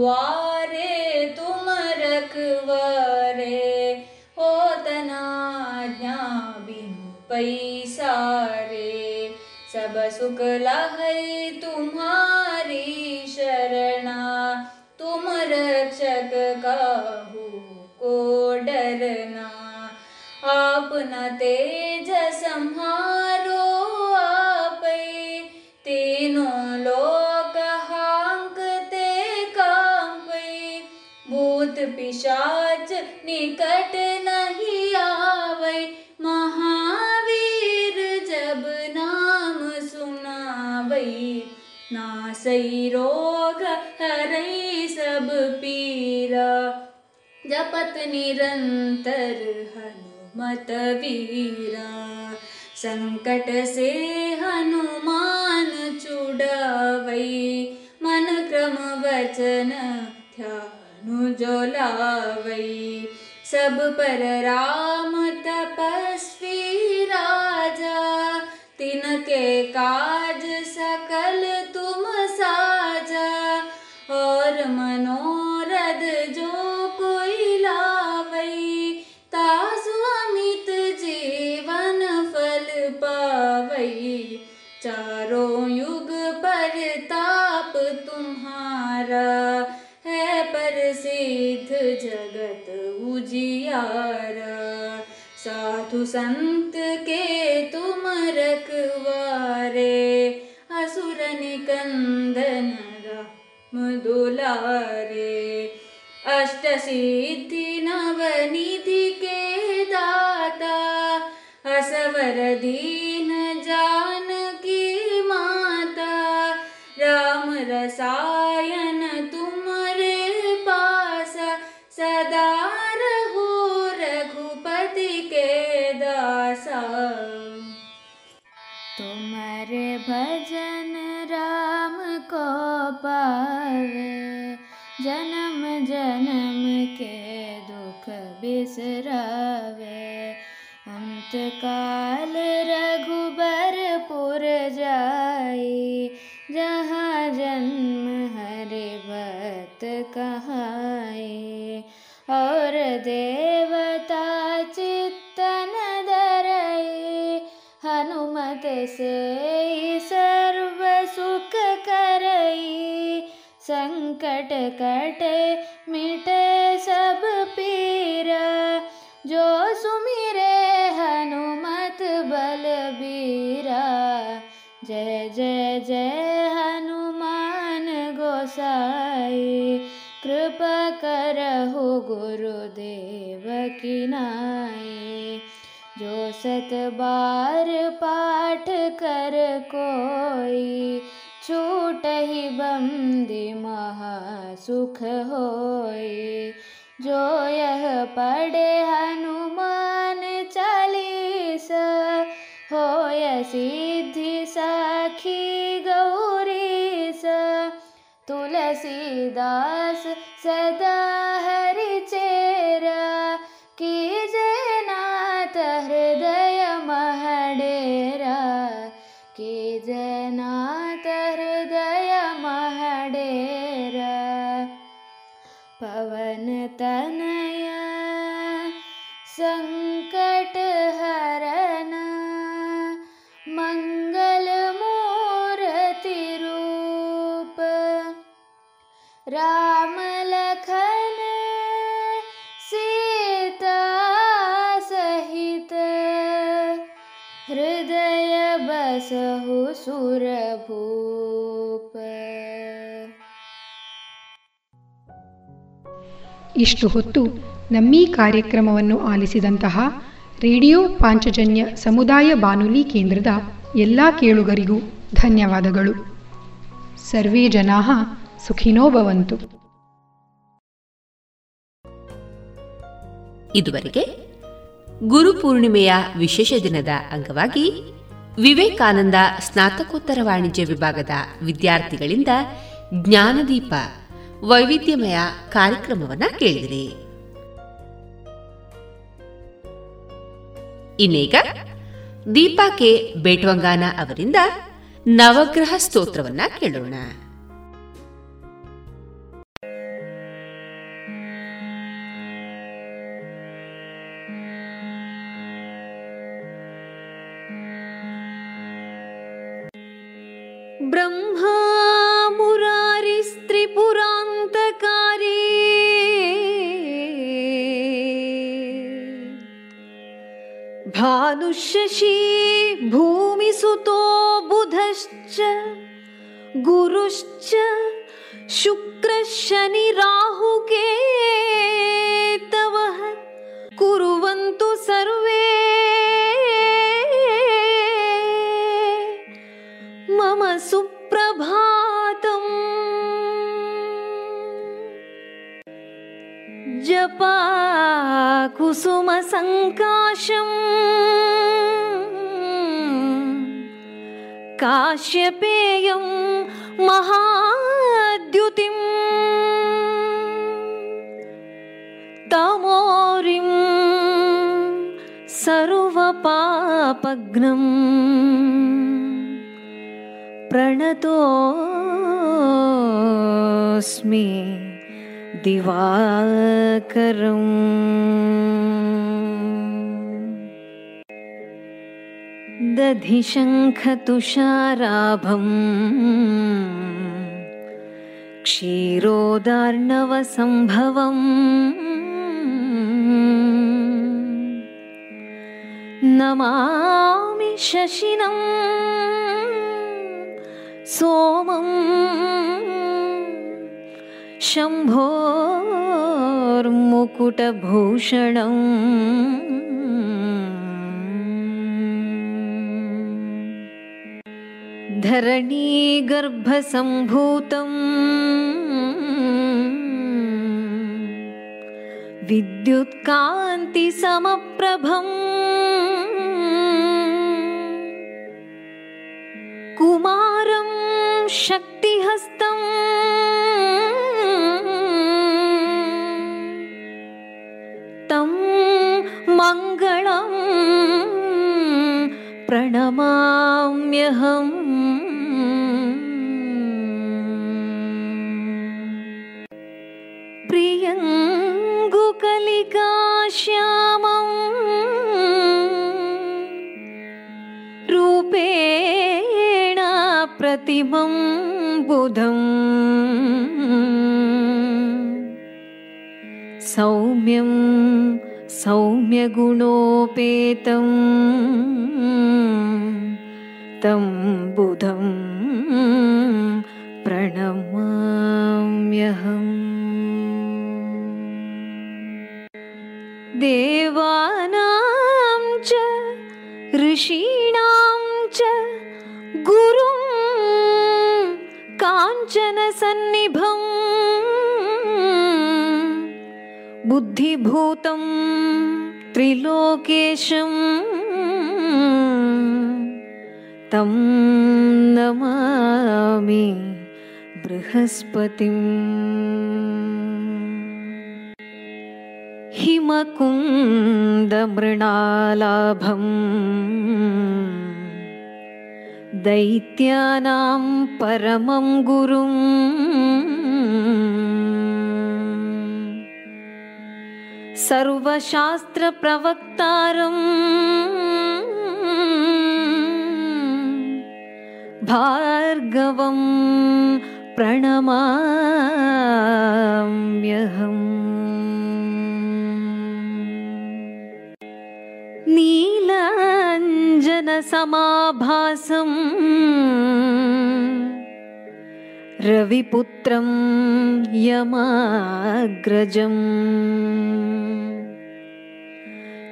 दुआरे तुम रखवारे हो तना बिनु पैसारे। सब सुख लहै तुम्हारी शरणा, तुम रक्षक काहू को डरना। न तेज संहारो रोग हरै सब पीरा। जपत निरंतर हनुमत वीरा। संकट से हनुमान छुड़ावै। मन क्रम वचन ध्यानु लावै सब पर राम तपस्वी राजा। तिनके काज सकल साधु संत के तुम रखवारे असुर निकंदन दुलारे अष्ट सिद्धि नवनिधि के दाता असवर दीन जानकी माता। राम रसायन बिसरावे। अंत काल रघुबरपुर जाई, जहाँ जन्म हरे भक्त कहाए और देवता चित्तन धरई, हनुमत से सर्व सुख करई। संकट कटे मिटे सब पीरा जो सुमिरे हनुमत बलबीरा। जय जय जय हनुमान गोसाई। कृपा करहु गुरुदेव की नाई। जो सत बार पाठ कर कोई छूट ही बंदी महासुख जो यह पढ़े हनुमान चालीस होय सिद्धि सखी गौरीस। तुलसीदास तुलसी सदा हरि बसहु सुरभूप ಇಷ್ಟು ಹೊತ್ತು ನಮ್ಮೀ ಕಾರ್ಯಕ್ರಮವನ್ನು ಆಲಿಸಿದಂತಹ ರೇಡಿಯೋ ಪಾಂಚಜನ್ಯ ಸಮುದಾಯ ಬಾನುಲಿ ಕೇಂದ್ರದ ಎಲ್ಲ ಕೇಳುಗರಿಗೂ ಧನ್ಯವಾದಗಳು ಸರ್ವೇ ಜನಾ ಸುಖಿನೋ ಭವಂತು ಇದುವರೆಗೆ ಗುರುಪೂರ್ಣಿಮೆಯ ವಿಶೇಷ ದಿನದ ಅಂಗವಾಗಿ ವಿವೇಕಾನಂದ ಸ್ನಾತಕೋತ್ತರ ವಾಣಿಜ್ಯ ವಿಭಾಗದ ವಿದ್ಯಾರ್ಥಿಗಳಿಂದ ಜ್ಞಾನದೀಪ ವೈವಿಧ್ಯಮಯ ಕಾರ್ಯಕ್ರಮವನ್ನ ಕೇಳಿದಿರಿ. ಇನ್ನೀಗ ದೀಪಾ ಕೆ. ಬೇಟ್ವಂಗಾನ ಅವರಿಂದ ನವಗ್ರಹ ಸ್ತೋತ್ರವನ್ನ ಕೇಳೋಣ. भूमिसुतो बुधश्च गुरुश्च शुक्रशनिराहुकेतवः कुर्वन्तु सर्वे। मम सुप्रभातम्। जपा कुसुमसङ्काशम् काश्यपेयं महाद्युतिम् तमोरिं सर्वपापग्नम् प्रणतोऽस्मि दिवाकरम् दधिशङ्खतुषाराभम्। क्षीरोदार्णवसम्भवम्। नमामि शशिनम् सोमम् शम्भोर्मुकुटभूषणम् धरणीगर्भसम्भूतम् विद्युत्कान्तिसमप्रभम् कुमारं शक्तिहस्तम्। तं मङ्गलम् प्रणमाम्यहम्। प्रियङ्गुकलिकाश्यामम्। रूपेण प्रतिमं बुधम्। सौम्यं सौम्यगुणोपेतम् तं बुधं प्रणमाम्यहम्। देवानां च ऋषीणां च गुरुं काञ्चनसन्निभम् बुद्धिभूतं त्रिलोकेशम् तं नमामि बृहस्पतिम् हिमकुन्दमृणालाभम् दैत्यानां परमं गुरुम् सर्वशास्त्रप्रवक्तारम् भार्गवं प्रणमाम्यहम् नीलाञ्जनसमाभासम् रविपुत्रं यमाग्रजम्।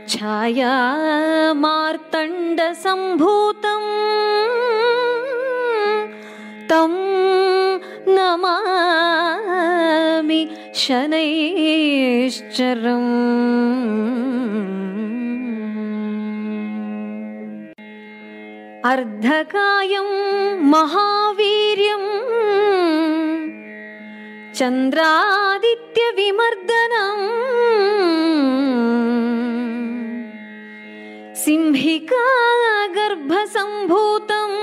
छायामार्तण्डसम्भूतम् तं नमामि शनैश्चरम् अर्धकायं महावीर्यम् चन्द्रादित्यविमर्दनम् सिंहिका गर्भसम्भूतम्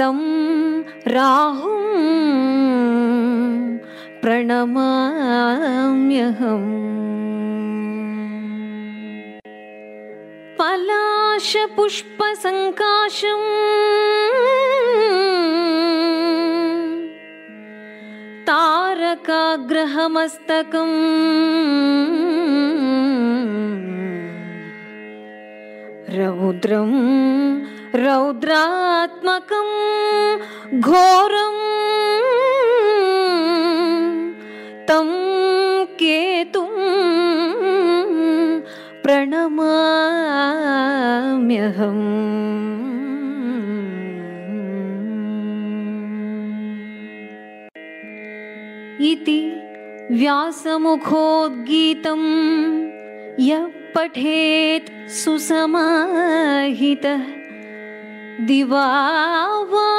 तं राहुं प्रणमाम्यहम् पलाशपुष्पसङ्काशम्। तारकाग्रहमस्तकम्। रौद्रं रौद्रात्मकं घोरम् तं केतुं प्रणमाम्यहम्। इति व्यासमुखोद्गीतं यः पठेत् सुसमाहितः। दिवा वा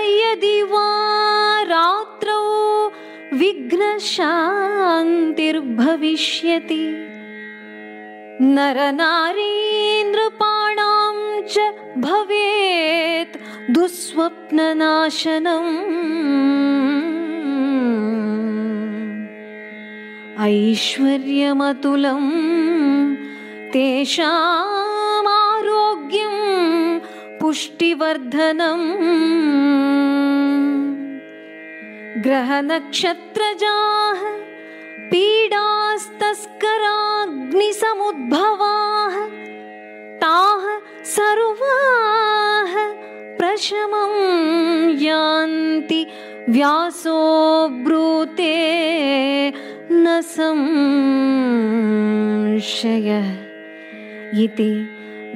यदि वा रात्रौ विघ्नशान्तिर्भविष्यति नरनारीन्द्रपाणां च भवेत् दुःस्वप्ननाशनम्। ऐश्वर्यमतुलं तेषामारोग्यं पुष्टिवर्धनम्। ग्रहनक्षत्रजाः पीडास्तस्कराग्निसमुद्भवाः ताः सर्वाः प्रशमं यान्ति व्यासो ब्रूते न संशयः। इति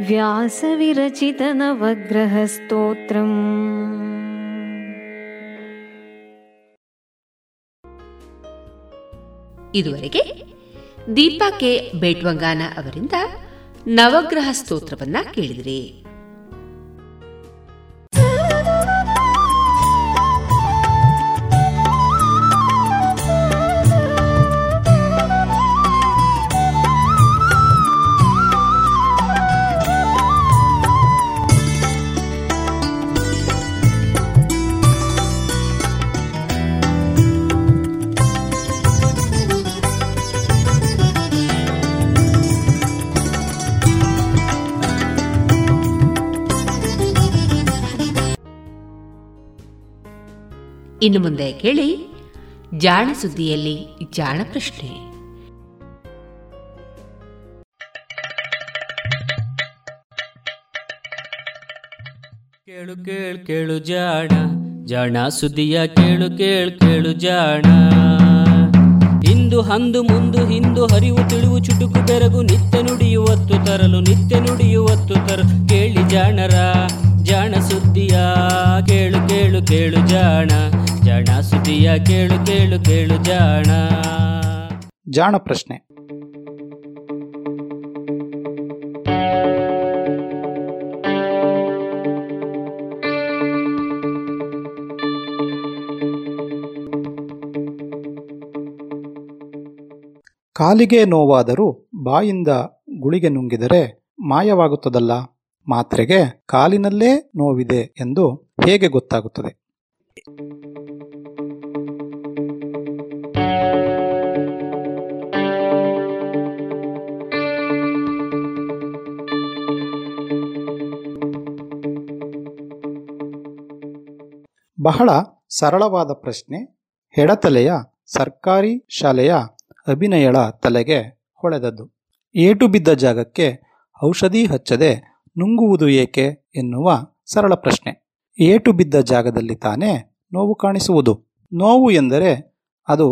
व्यासविरचितनवग्रहस्तोत्रम् ಇದುವರೆಗೆ ದೀಪಾ ಕೆ. ಬೇಟ್ವಂಗಾನ ಅವರಿಂದ ನವಗ್ರಹ ಸ್ತೋತ್ರವನ್ನ ಕೇಳಿದಿರಿ. ಇನ್ನು ಮುಂದೆ ಕೇಳಿ ಜಾಣ ಸುದ್ದಿಯಲ್ಲಿ ಜಾಣ ಪ್ರಶ್ನೆ. ಕೇಳು ಕೇಳು ಕೇಳು ಜಾಣ ಜಾಣ ಸುದ್ದಿಯ ಕೇಳು ಕೇಳು ಕೇಳು ಜಾಣ. ಇಂದು ಹಂದು ಮುಂದು ಹಿಂದು ಹರಿವು ತಿಳಿವು ಚುಟುಕು ಬೆರಗು ನಿತ್ಯ ನುಡಿಯುವತ್ತು ತರಲು ನಿತ್ಯ ನುಡಿಯುವತ್ತು ತರಲು ಕೇಳಿ ಜಾಣರ. ಜಾಣ ಸುದ್ದಿಯ ಕೇಳು ಕೇಳು ಕೇಳು ಜಾಣ ಜಾಣ ಸುದ್ದಿಯ ಕೇಳು ಕೇಳು ಕೇಳು ಜಾಣ. ಜಾಣ ಪ್ರಶ್ನೆ. ಕಾಲಿಗೆ ನೋವಾದರೂ ಬಾಯಿಂದ ಗುಳಿಗೆ ನುಂಗಿದರೆ ಮಾಯವಾಗುತ್ತದಲ್ಲ? ಮಾತ್ರೆಗೆ ಕಾಲಿನಲ್ಲೇ ನೋವಿದೆ ಎಂದು ಹೇಗೆ ಗೊತ್ತಾಗುತ್ತದೆ? ಬಹಳ ಸರಳವಾದ ಪ್ರಶ್ನೆ. ಹೆಡತಲೆಯ ಸರ್ಕಾರಿ ಶಾಲೆಯ ಅಭಿನಯಳ ತಲೆಗೆ ಹೊಳೆದದ್ದು. ಏಟು ಬಿದ್ದ ಜಾಗಕ್ಕೆ ಔಷಧಿ ಹಚ್ಚದೆ ನುಂಗುವುದು ಏಕೆ ಎನ್ನುವ ಸರಳ ಪ್ರಶ್ನೆ. ಏಟು ಬಿದ್ದ ಜಾಗದಲ್ಲಿ ತಾನೇ ನೋವು ಕಾಣಿಸುವುದು. ನೋವು ಎಂದರೆ ಅದು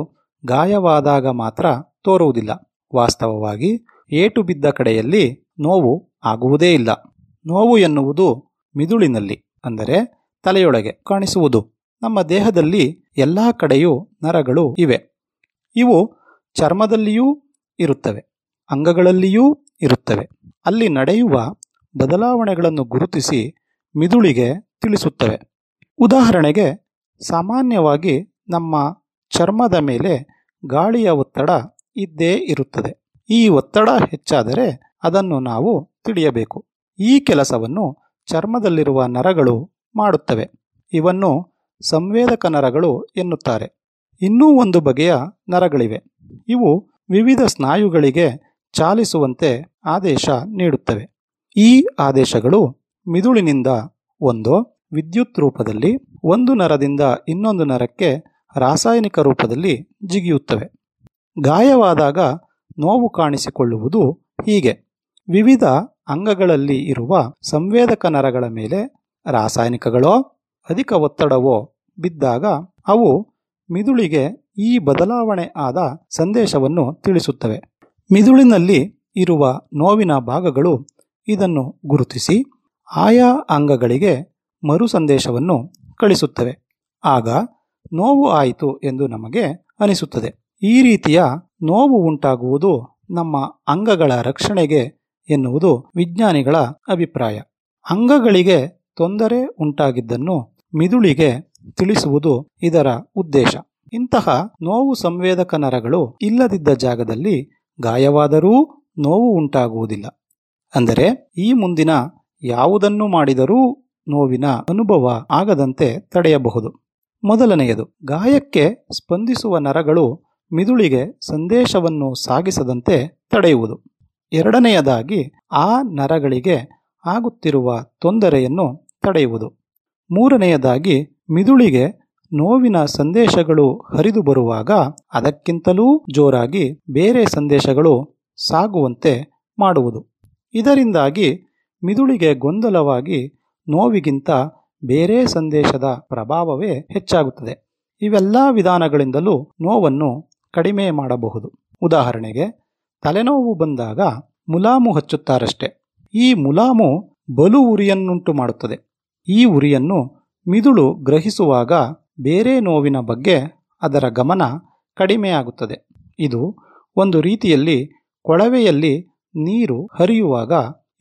ಗಾಯವಾದಾಗ ಮಾತ್ರ ತೋರುವುದಿಲ್ಲ. ವಾಸ್ತವವಾಗಿ ಏಟು ಬಿದ್ದ ಕಡೆಯಲ್ಲಿ ನೋವು ಆಗುವುದೇ ಇಲ್ಲ. ನೋವು ಎನ್ನುವುದು ಮಿದುಳಿನಲ್ಲಿ, ಅಂದರೆ ತಲೆಯೊಳಗೆ ಕಾಣಿಸುವುದು. ನಮ್ಮ ದೇಹದಲ್ಲಿ ಎಲ್ಲ ಕಡೆಯೂ ನರಗಳು ಇವೆ. ಇವು ಚರ್ಮದಲ್ಲಿಯೂ ಇರುತ್ತವೆ, ಅಂಗಗಳಲ್ಲಿಯೂ ಇರುತ್ತವೆ. ಅಲ್ಲಿ ನಡೆಯುವ ಬದಲಾವಣೆಗಳನ್ನು ಗುರುತಿಸಿ ಮಿದುಳಿಗೆ ತಿಳಿಸುತ್ತವೆ. ಉದಾಹರಣೆಗೆ, ಸಾಮಾನ್ಯವಾಗಿ ನಮ್ಮ ಚರ್ಮದ ಮೇಲೆ ಗಾಳಿಯ ಒತ್ತಡ ಇದ್ದೇ ಇರುತ್ತದೆ. ಈ ಒತ್ತಡ ಹೆಚ್ಚಾದರೆ ಅದನ್ನು ನಾವು ತಿಳಿಯಬೇಕು. ಈ ಕೆಲಸವನ್ನು ಚರ್ಮದಲ್ಲಿರುವ ನರಗಳು ಮಾಡುತ್ತವೆ. ಇವನ್ನು ಸಂವೇದಕ ನರಗಳು ಎನ್ನುತ್ತಾರೆ. ಇನ್ನೂ ಒಂದು ಬಗೆಯ ನರಗಳಿವೆ. ಇವು ವಿವಿಧ ಸ್ನಾಯುಗಳಿಗೆ ಚಾಲಿಸುವಂತೆ ಆದೇಶ ನೀಡುತ್ತವೆ. ಈ ಆದೇಶಗಳು ಮಿದುಳಿನಿಂದ ಒಂದು, ವಿದ್ಯುತ್ ರೂಪದಲ್ಲಿ ಒಂದು ನರದಿಂದ ಇನ್ನೊಂದು ನರಕ್ಕೆ ರಾಸಾಯನಿಕ ರೂಪದಲ್ಲಿ ಜಿಗಿಯುತ್ತವೆ. ಗಾಯವಾದಾಗ ನೋವು ಕಾಣಿಸಿಕೊಳ್ಳುವುದು ಹೀಗೆ. ವಿವಿಧ ಅಂಗಗಳಲ್ಲಿ ಇರುವ ಸಂವೇದಕ ನರಗಳ ಮೇಲೆ ರಾಸಾಯನಿಕಗಳೋ, ಅಧಿಕ ಒತ್ತಡವೋ ಬಿದ್ದಾಗ ಅವು ಮಿದುಳಿಗೆ ಈ ಬದಲಾವಣೆ ಆದ ಸಂದೇಶವನ್ನು ತಿಳಿಸುತ್ತವೆ. ಮಿದುಳಿನಲ್ಲಿ ಇರುವ ನೋವಿನ ಭಾಗಗಳು ಇದನ್ನು ಗುರುತಿಸಿ ಆಯಾ ಅಂಗಗಳಿಗೆ ಮರು ಸಂದೇಶವನ್ನು ಕಳಿಸುತ್ತವೆ. ಆಗ ನೋವು ಆಯಿತು ಎಂದು ನಮಗೆ ಅನಿಸುತ್ತದೆ. ಈ ರೀತಿಯ ನೋವು ಉಂಟಾಗುವುದು ನಮ್ಮ ಅಂಗಗಳ ರಕ್ಷಣೆಗೆ ಎನ್ನುವುದು ವಿಜ್ಞಾನಿಗಳ ಅಭಿಪ್ರಾಯ. ಅಂಗಗಳಿಗೆ ತೊಂದರೆ ಉಂಟಾಗಿದ್ದನ್ನು ಮಿದುಳಿಗೆ ತಿಳಿಸುವುದು ಇದರ ಉದ್ದೇಶ. ಇಂತಹ ನೋವು ಸಂವೇದಕ ನರಗಳು ಇಲ್ಲದಿದ್ದ ಜಾಗದಲ್ಲಿ ಗಾಯವಾದರೂ ನೋವು ಉಂಟಾಗುವುದಿಲ್ಲ. ಅಂದರೆ ಈ ಮುಂದಿನ ಯಾವುದನ್ನು ಮಾಡಿದರೂ ನೋವಿನ ಅನುಭವ ಆಗದಂತೆ ತಡೆಯಬಹುದು. ಮೊದಲನೆಯದು, ಗಾಯಕ್ಕೆ ಸ್ಪಂದಿಸುವ ನರಗಳು ಮಿದುಳಿಗೆ ಸಂದೇಶವನ್ನು ಸಾಗಿಸದಂತೆ ತಡೆಯುವುದು. ಎರಡನೆಯದಾಗಿ, ಆ ನರಗಳಿಗೆ ಆಗುತ್ತಿರುವ ತೊಂದರೆಯನ್ನು ತಡೆಯುವುದು. ಮೂರನೆಯದಾಗಿ, ಮಿದುಳಿಗೆ ನೋವಿನ ಸಂದೇಶಗಳು ಹರಿದು ಬರುವಾಗ ಅದಕ್ಕಿಂತಲೂ ಜೋರಾಗಿ ಬೇರೆ ಸಂದೇಶಗಳು ಸಾಗುವಂತೆ ಮಾಡುವುದು. ಇದರಿಂದಾಗಿ ಮಿದುಳಿಗೆ ಗೊಂದಲವಾಗಿ ನೋವಿಗಿಂತ ಬೇರೆ ಸಂದೇಶದ ಪ್ರಭಾವವೇ ಹೆಚ್ಚಾಗುತ್ತದೆ. ಇವೆಲ್ಲ ವಿಧಾನಗಳಿಂದಲೂ ನೋವನ್ನು ಕಡಿಮೆ ಮಾಡಬಹುದು. ಉದಾಹರಣೆಗೆ, ತಲೆನೋವು ಬಂದಾಗ ಮುಲಾಮು ಹಚ್ಚುತ್ತಾರಷ್ಟೆ. ಈ ಮುಲಾಮು ಬಲು ಉರಿಯನ್ನುಂಟು ಮಾಡುತ್ತದೆ. ಈ ಉರಿಯನ್ನು ಮಿದುಳು ಗ್ರಹಿಸುವಾಗ ಬೇರೆ ನೋವಿನ ಬಗ್ಗೆ ಅದರ ಗಮನ ಕಡಿಮೆಯಾಗುತ್ತದೆ. ಇದು ಒಂದು ರೀತಿಯಲ್ಲಿ ಕೊಳವೆಯಲ್ಲಿ ನೀರು ಹರಿಯುವಾಗ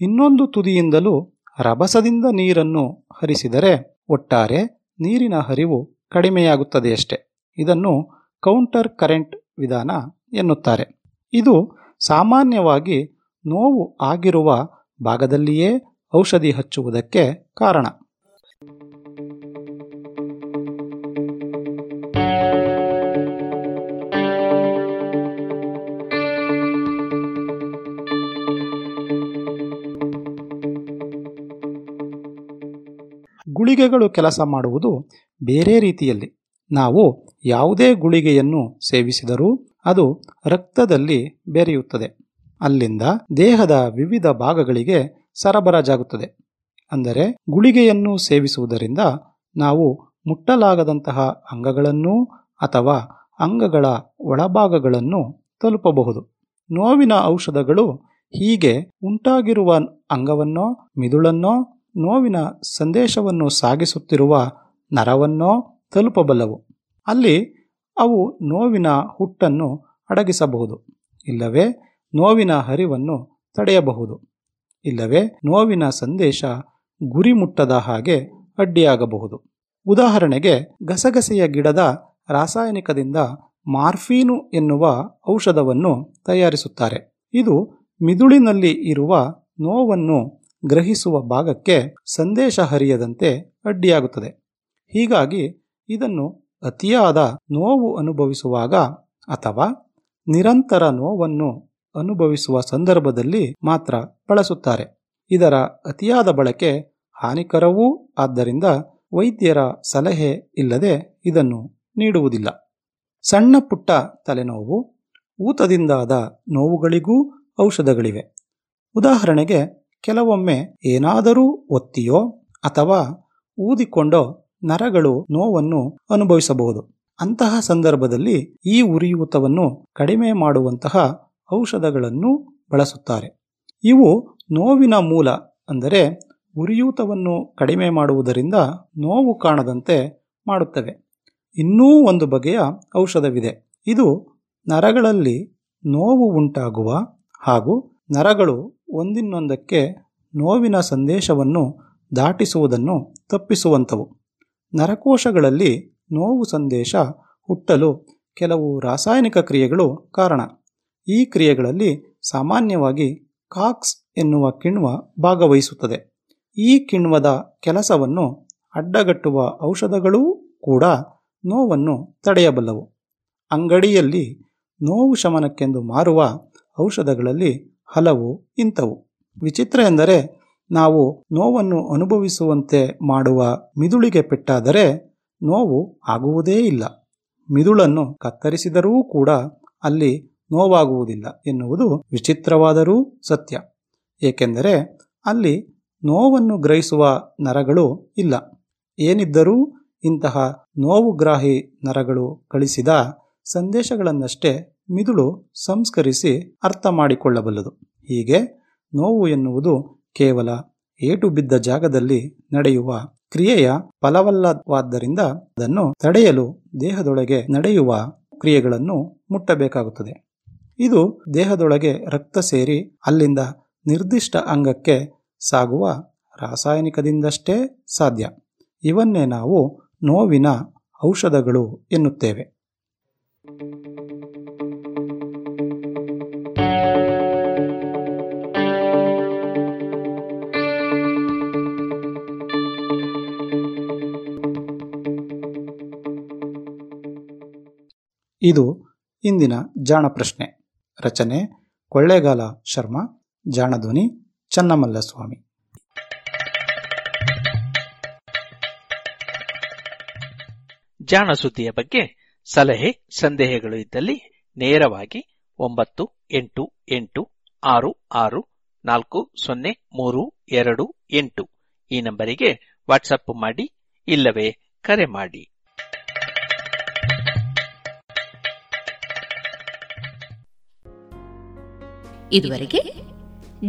ಇನ್ನೊಂದು ತುದಿಯಿಂದಲೂ ರಭಸದಿಂದ ನೀರನ್ನು ಹರಿಸಿದರೆ ಒಟ್ಟಾರೆ ನೀರಿನ ಹರಿವು ಕಡಿಮೆಯಾಗುತ್ತದೆಯಷ್ಟೆ ಇದನ್ನು ಕೌಂಟರ್ ಕರೆಂಟ್ ವಿಧಾನ ಎನ್ನುತ್ತಾರೆ. ಇದು ಸಾಮಾನ್ಯವಾಗಿ ನೋವು ಆಗಿರುವ ಭಾಗದಲ್ಲಿಯೇ ಔಷಧಿ ಹಚ್ಚುವುದಕ್ಕೆ ಕಾರಣ. ಗುಳಿಗೆಗಳು ಕೆಲಸ ಮಾಡುವುದು ಬೇರೆ ರೀತಿಯಲ್ಲಿ. ನಾವು ಯಾವುದೇ ಗುಳಿಗೆಯನ್ನು ಸೇವಿಸಿದರೂ ಅದು ರಕ್ತದಲ್ಲಿ ಬೆರೆಯುತ್ತದೆ. ಅಲ್ಲಿಂದ ದೇಹದ ವಿವಿಧ ಭಾಗಗಳಿಗೆ ಸರಬರಾಜಾಗುತ್ತದೆ. ಅಂದರೆ ಗುಳಿಗೆಯನ್ನು ಸೇವಿಸುವುದರಿಂದ ನಾವು ಮುಟ್ಟಲಾಗದಂತಹ ಅಂಗಗಳನ್ನು ಅಥವಾ ಅಂಗಗಳ ಒಳಭಾಗಗಳನ್ನು ತಲುಪಬಹುದು. ನೋವಿನ ಔಷಧಗಳು ಹೀಗೆ ಉಂಟಾಗಿರುವ ಅಂಗವನ್ನೋ, ಮಿದುಳನ್ನೋ ನೋವಿನ ಸಂದೇಶವನ್ನು ಸಾಗಿಸುತ್ತಿರುವ ನರವನ್ನೋ ತಲುಪಬಲ್ಲವು. ಅಲ್ಲಿ ಅವು ನೋವಿನ ಹುಟ್ಟನ್ನು ಅಡಗಿಸಬಹುದು. ಇಲ್ಲವೇ ನೋವಿನ ಹರಿವನ್ನು ತಡೆಯಬಹುದು. ಇಲ್ಲವೇ ನೋವಿನ ಸಂದೇಶ ಗುರಿ ಮುಟ್ಟದ ಹಾಗೆ ಅಡ್ಡಿಯಾಗಬಹುದು. ಉದಾಹರಣೆಗೆ ಗಸಗಸೆಯ ಗಿಡದ ರಾಸಾಯನಿಕದಿಂದ ಮಾರ್ಫೀನು ಎನ್ನುವ ಔಷಧವನ್ನು ತಯಾರಿಸುತ್ತಾರೆ. ಇದು ಮಿದುಳಿನಲ್ಲಿ ಇರುವ ನೋವನ್ನು ಗ್ರಹಿಸುವ ಭಾಗಕ್ಕೆ ಸಂದೇಶ ಹರಿಯದಂತೆ ಅಡ್ಡಿಯಾಗುತ್ತದೆ. ಹೀಗಾಗಿ ಇದನ್ನು ಅತಿಯಾದ ನೋವು ಅನುಭವಿಸುವಾಗ ಅಥವಾ ನಿರಂತರ ನೋವನ್ನು ಅನುಭವಿಸುವ ಸಂದರ್ಭದಲ್ಲಿ ಮಾತ್ರ ಬಳಸುತ್ತಾರೆ. ಇದರ ಅತಿಯಾದ ಬಳಕೆ ಹಾನಿಕರವೂ ಆದ್ದರಿಂದ ವೈದ್ಯರ ಸಲಹೆ ಇಲ್ಲದೆ ಇದನ್ನು ನೀಡುವುದಿಲ್ಲ. ಸಣ್ಣ ಪುಟ್ಟ ತಲೆನೋವು ಊತದಿಂದಾದ ನೋವುಗಳಿಗೂ ಔಷಧಗಳಿವೆ. ಉದಾಹರಣೆಗೆ ಕೆಲವೊಮ್ಮೆ ಏನಾದರೂ ಒತ್ತಿಯೋ ಅಥವಾ ಊದಿಕೊಂಡೋ ನರಗಳು ನೋವನ್ನು ಅನುಭವಿಸಬಹುದು. ಅಂತಹ ಸಂದರ್ಭದಲ್ಲಿ ಈ ಉರಿಯೂತವನ್ನು ಕಡಿಮೆ ಮಾಡುವಂತಹ ಔಷಧಗಳನ್ನು ಬಳಸುತ್ತಾರೆ. ಇವು ನೋವಿನ ಮೂಲ ಅಂದರೆ ಉರಿಯೂತವನ್ನು ಕಡಿಮೆ ಮಾಡುವುದರಿಂದ ನೋವು ಕಾಣದಂತೆ ಮಾಡುತ್ತವೆ. ಇನ್ನೂ ಒಂದು ಬಗೆಯ ಔಷಧವಿದೆ. ಇದು ನರಗಳಲ್ಲಿ ನೋವು ಉಂಟಾಗುವ ಹಾಗೂ ನರಗಳು ಒಂದಿನ್ನೊಂದಕ್ಕೆ ನೋವಿನ ಸಂದೇಶವನ್ನು ದಾಟಿಸುವುದನ್ನು ತಪ್ಪಿಸುವಂಥವು. ನರಕೋಶಗಳಲ್ಲಿ ನೋವು ಸಂದೇಶ ಹುಟ್ಟಲು ಕೆಲವು ರಾಸಾಯನಿಕ ಕ್ರಿಯೆಗಳು ಕಾರಣ. ಈ ಕ್ರಿಯೆಗಳಲ್ಲಿ ಸಾಮಾನ್ಯವಾಗಿ ಕಾಕ್ಸ್ ಎನ್ನುವ ಕಿಣ್ವ ಭಾಗವಹಿಸುತ್ತದೆ. ಈ ಕಿಣ್ವದ ಕೆಲಸವನ್ನು ಅಡ್ಡಗಟ್ಟುವ ಔಷಧಗಳೂ ಕೂಡ ನೋವನ್ನು ತಡೆಯಬಲ್ಲವು. ಅಂಗಡಿಯಲ್ಲಿ ನೋವು ಶಮನಕ್ಕೆಂದು ಮಾರುವ ಔಷಧಗಳಲ್ಲಿ ಹಲವು ಇಂಥವು. ವಿಚಿತ್ರ ಎಂದರೆ ನಾವು ನೋವನ್ನು ಅನುಭವಿಸುವಂತೆ ಮಾಡುವ ಮಿದುಳಿಗೆ ಪೆಟ್ಟಾದರೆ ನೋವು ಆಗುವುದೇ ಇಲ್ಲ. ಮಿದುಳನ್ನು ಕತ್ತರಿಸಿದರೂ ಕೂಡ ಅಲ್ಲಿ ನೋವಾಗುವುದಿಲ್ಲ ಎನ್ನುವುದು ವಿಚಿತ್ರವಾದರೂ ಸತ್ಯ. ಏಕೆಂದರೆ ಅಲ್ಲಿ ನೋವನ್ನು ಗ್ರಹಿಸುವ ನರಗಳು ಇಲ್ಲ. ಏನಿದ್ದರೂ ಇಂತಹ ನೋವುಗ್ರಾಹಿ ನರಗಳು ಕಳಿಸಿದ ಸಂದೇಶಗಳನ್ನಷ್ಟೇ ಮಿದುಳು ಸಂಸ್ಕರಿಸಿ ಅರ್ಥ ಮಾಡಿಕೊಳ್ಳಬಲ್ಲದು. ಹೀಗೆ ನೋವು ಎನ್ನುವುದು ಕೇವಲ ಏಟು ಬಿದ್ದ ಜಾಗದಲ್ಲಿ ನಡೆಯುವ ಕ್ರಿಯೆಯ ಫಲವಲ್ಲವಾದ್ದರಿಂದ ಅದನ್ನು ತಡೆಯಲು ದೇಹದೊಳಗೆ ನಡೆಯುವ ಕ್ರಿಯೆಗಳನ್ನು ಮುಟ್ಟಬೇಕಾಗುತ್ತದೆ. ಇದು ದೇಹದೊಳಗೆ ರಕ್ತ ಸೇರಿ ಅಲ್ಲಿಂದ ನಿರ್ದಿಷ್ಟ ಅಂಗಕ್ಕೆ ಸಾಗುವ ರಾಸಾಯನಿಕದಿಂದಷ್ಟೇ ಸಾಧ್ಯ. ಇವನ್ನೇ ನಾವು ನೋವಿನ ಔಷಧಗಳು ಎನ್ನುತ್ತೇವೆ. ಇದು ಇಂದಿನ ಜಾಣ ಪ್ರಶ್ನೆ. ರಚನೆ ಕೊಳ್ಳೇಗಾಲ ಶರ್ಮಾ, ಜಾಣಧ್ವನಿ ಚನ್ನಮಲ್ಲಸ್ವಾಮಿ. ಜಾಣ ಸುದ್ದಿಯ ಬಗ್ಗೆ ಸಲಹೆ, ಸಂದೇಹಗಳು ಇದ್ದಲ್ಲಿ ನೇರವಾಗಿ ಒಂಬತ್ತು, ಎಂಟು ಎಂಟು, ಆರು ಆರು, ನಾಲ್ಕು, ಸೊನ್ನೆ, ಮೂರು, ಎರಡು, ಎಂಟು ಈ ನಂಬರಿಗೆ ವಾಟ್ಸಪ್ ಮಾಡಿ ಇಲ್ಲವೇ ಕರೆ ಮಾಡಿ. ಇದುವರೆಗೆ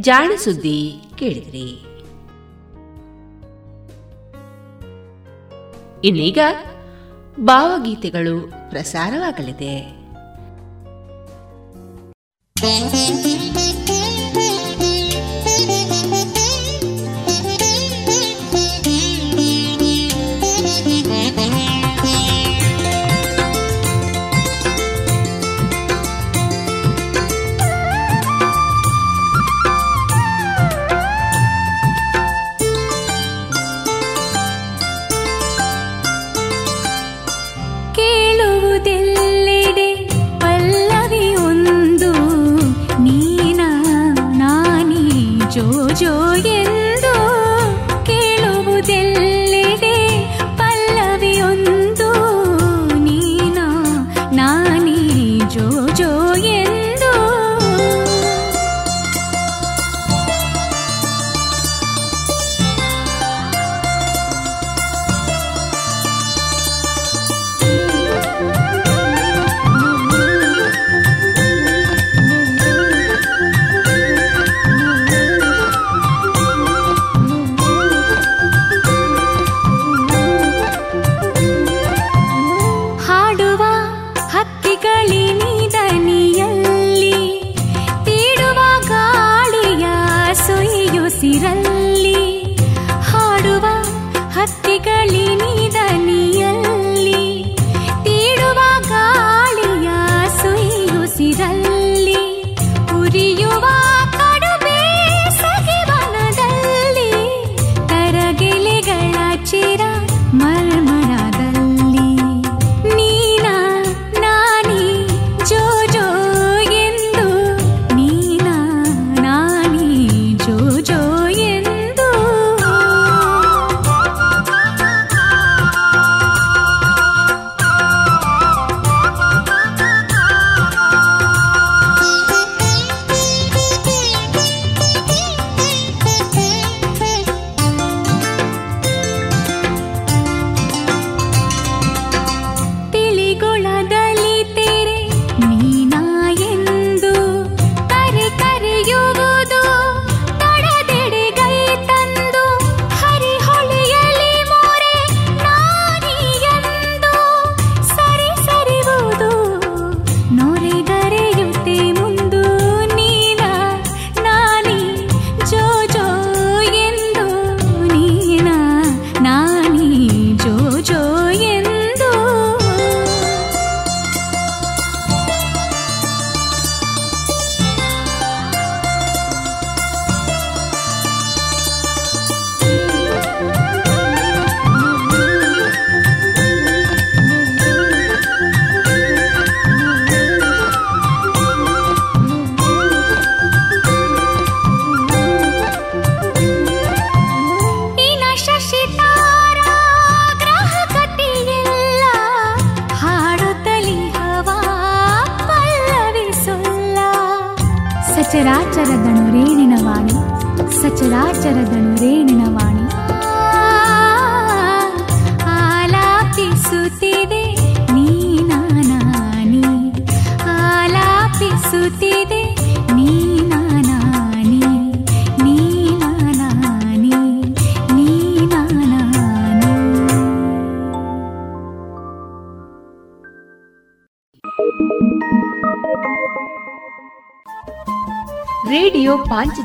ಜಾಣ ಸುದ್ದಿ ಕೇಳಿದ್ರಿ. ಇನ್ನೀಗ ಭಾವಗೀತೆಗಳು ಪ್ರಸಾರವಾಗಲಿದೆ.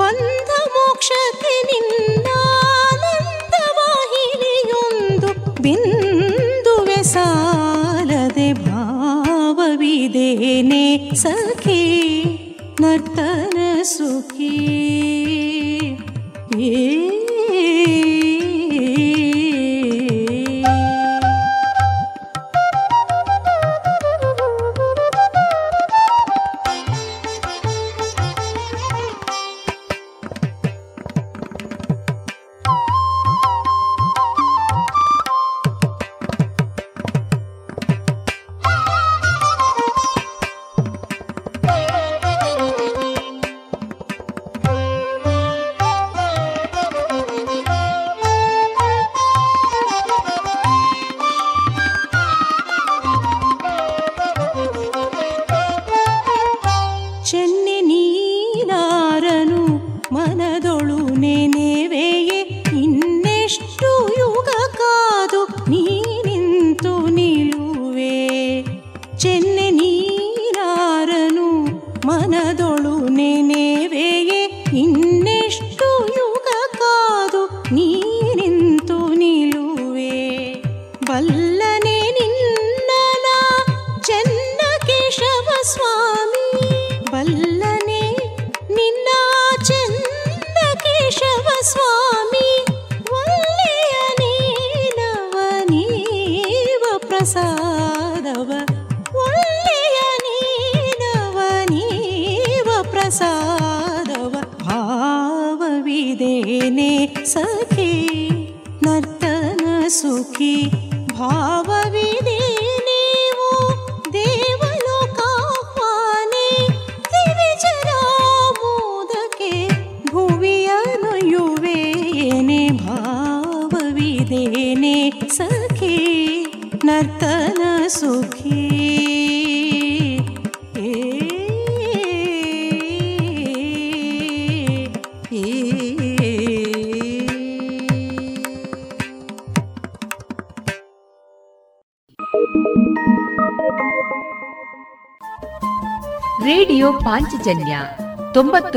न्द मोक्ष निन्दाहिनन्दु बिन्दुवे सारदे भाववि देने सखी नर्तनसुखी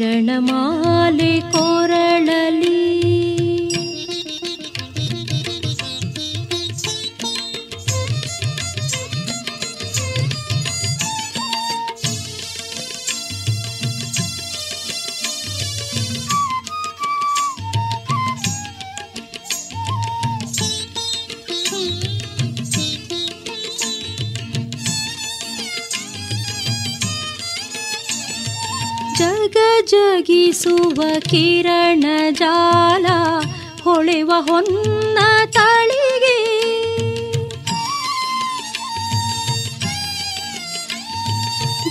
शरणमा ಕಿರಣ ಜಾಲ ಹೊಳೆವ ಹೊನ್ನ ತಳಿಗೆ.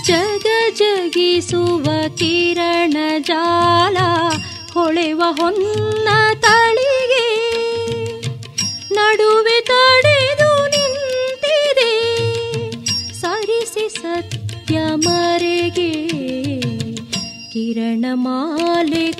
ಜಗ ಜಗಿಸುವ ಕಿರಣ ಜಾಲ ಹೊಳೆವ ಹೊನ್ನ ತಳಿಗೆ. ನಡುವೆ ತಡೆದು ನಿಂತಿದೆ ಸರಿಸಿ ಸತ್ಯ ಮರೆಗೆ. ಕಿರಣ ಮಾಲೆ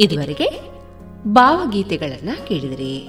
ಇದುವರೆಗೆ ಭಾವಗೀತೆಗಳನ್ನ ಕೇಳಿದಿರಿ.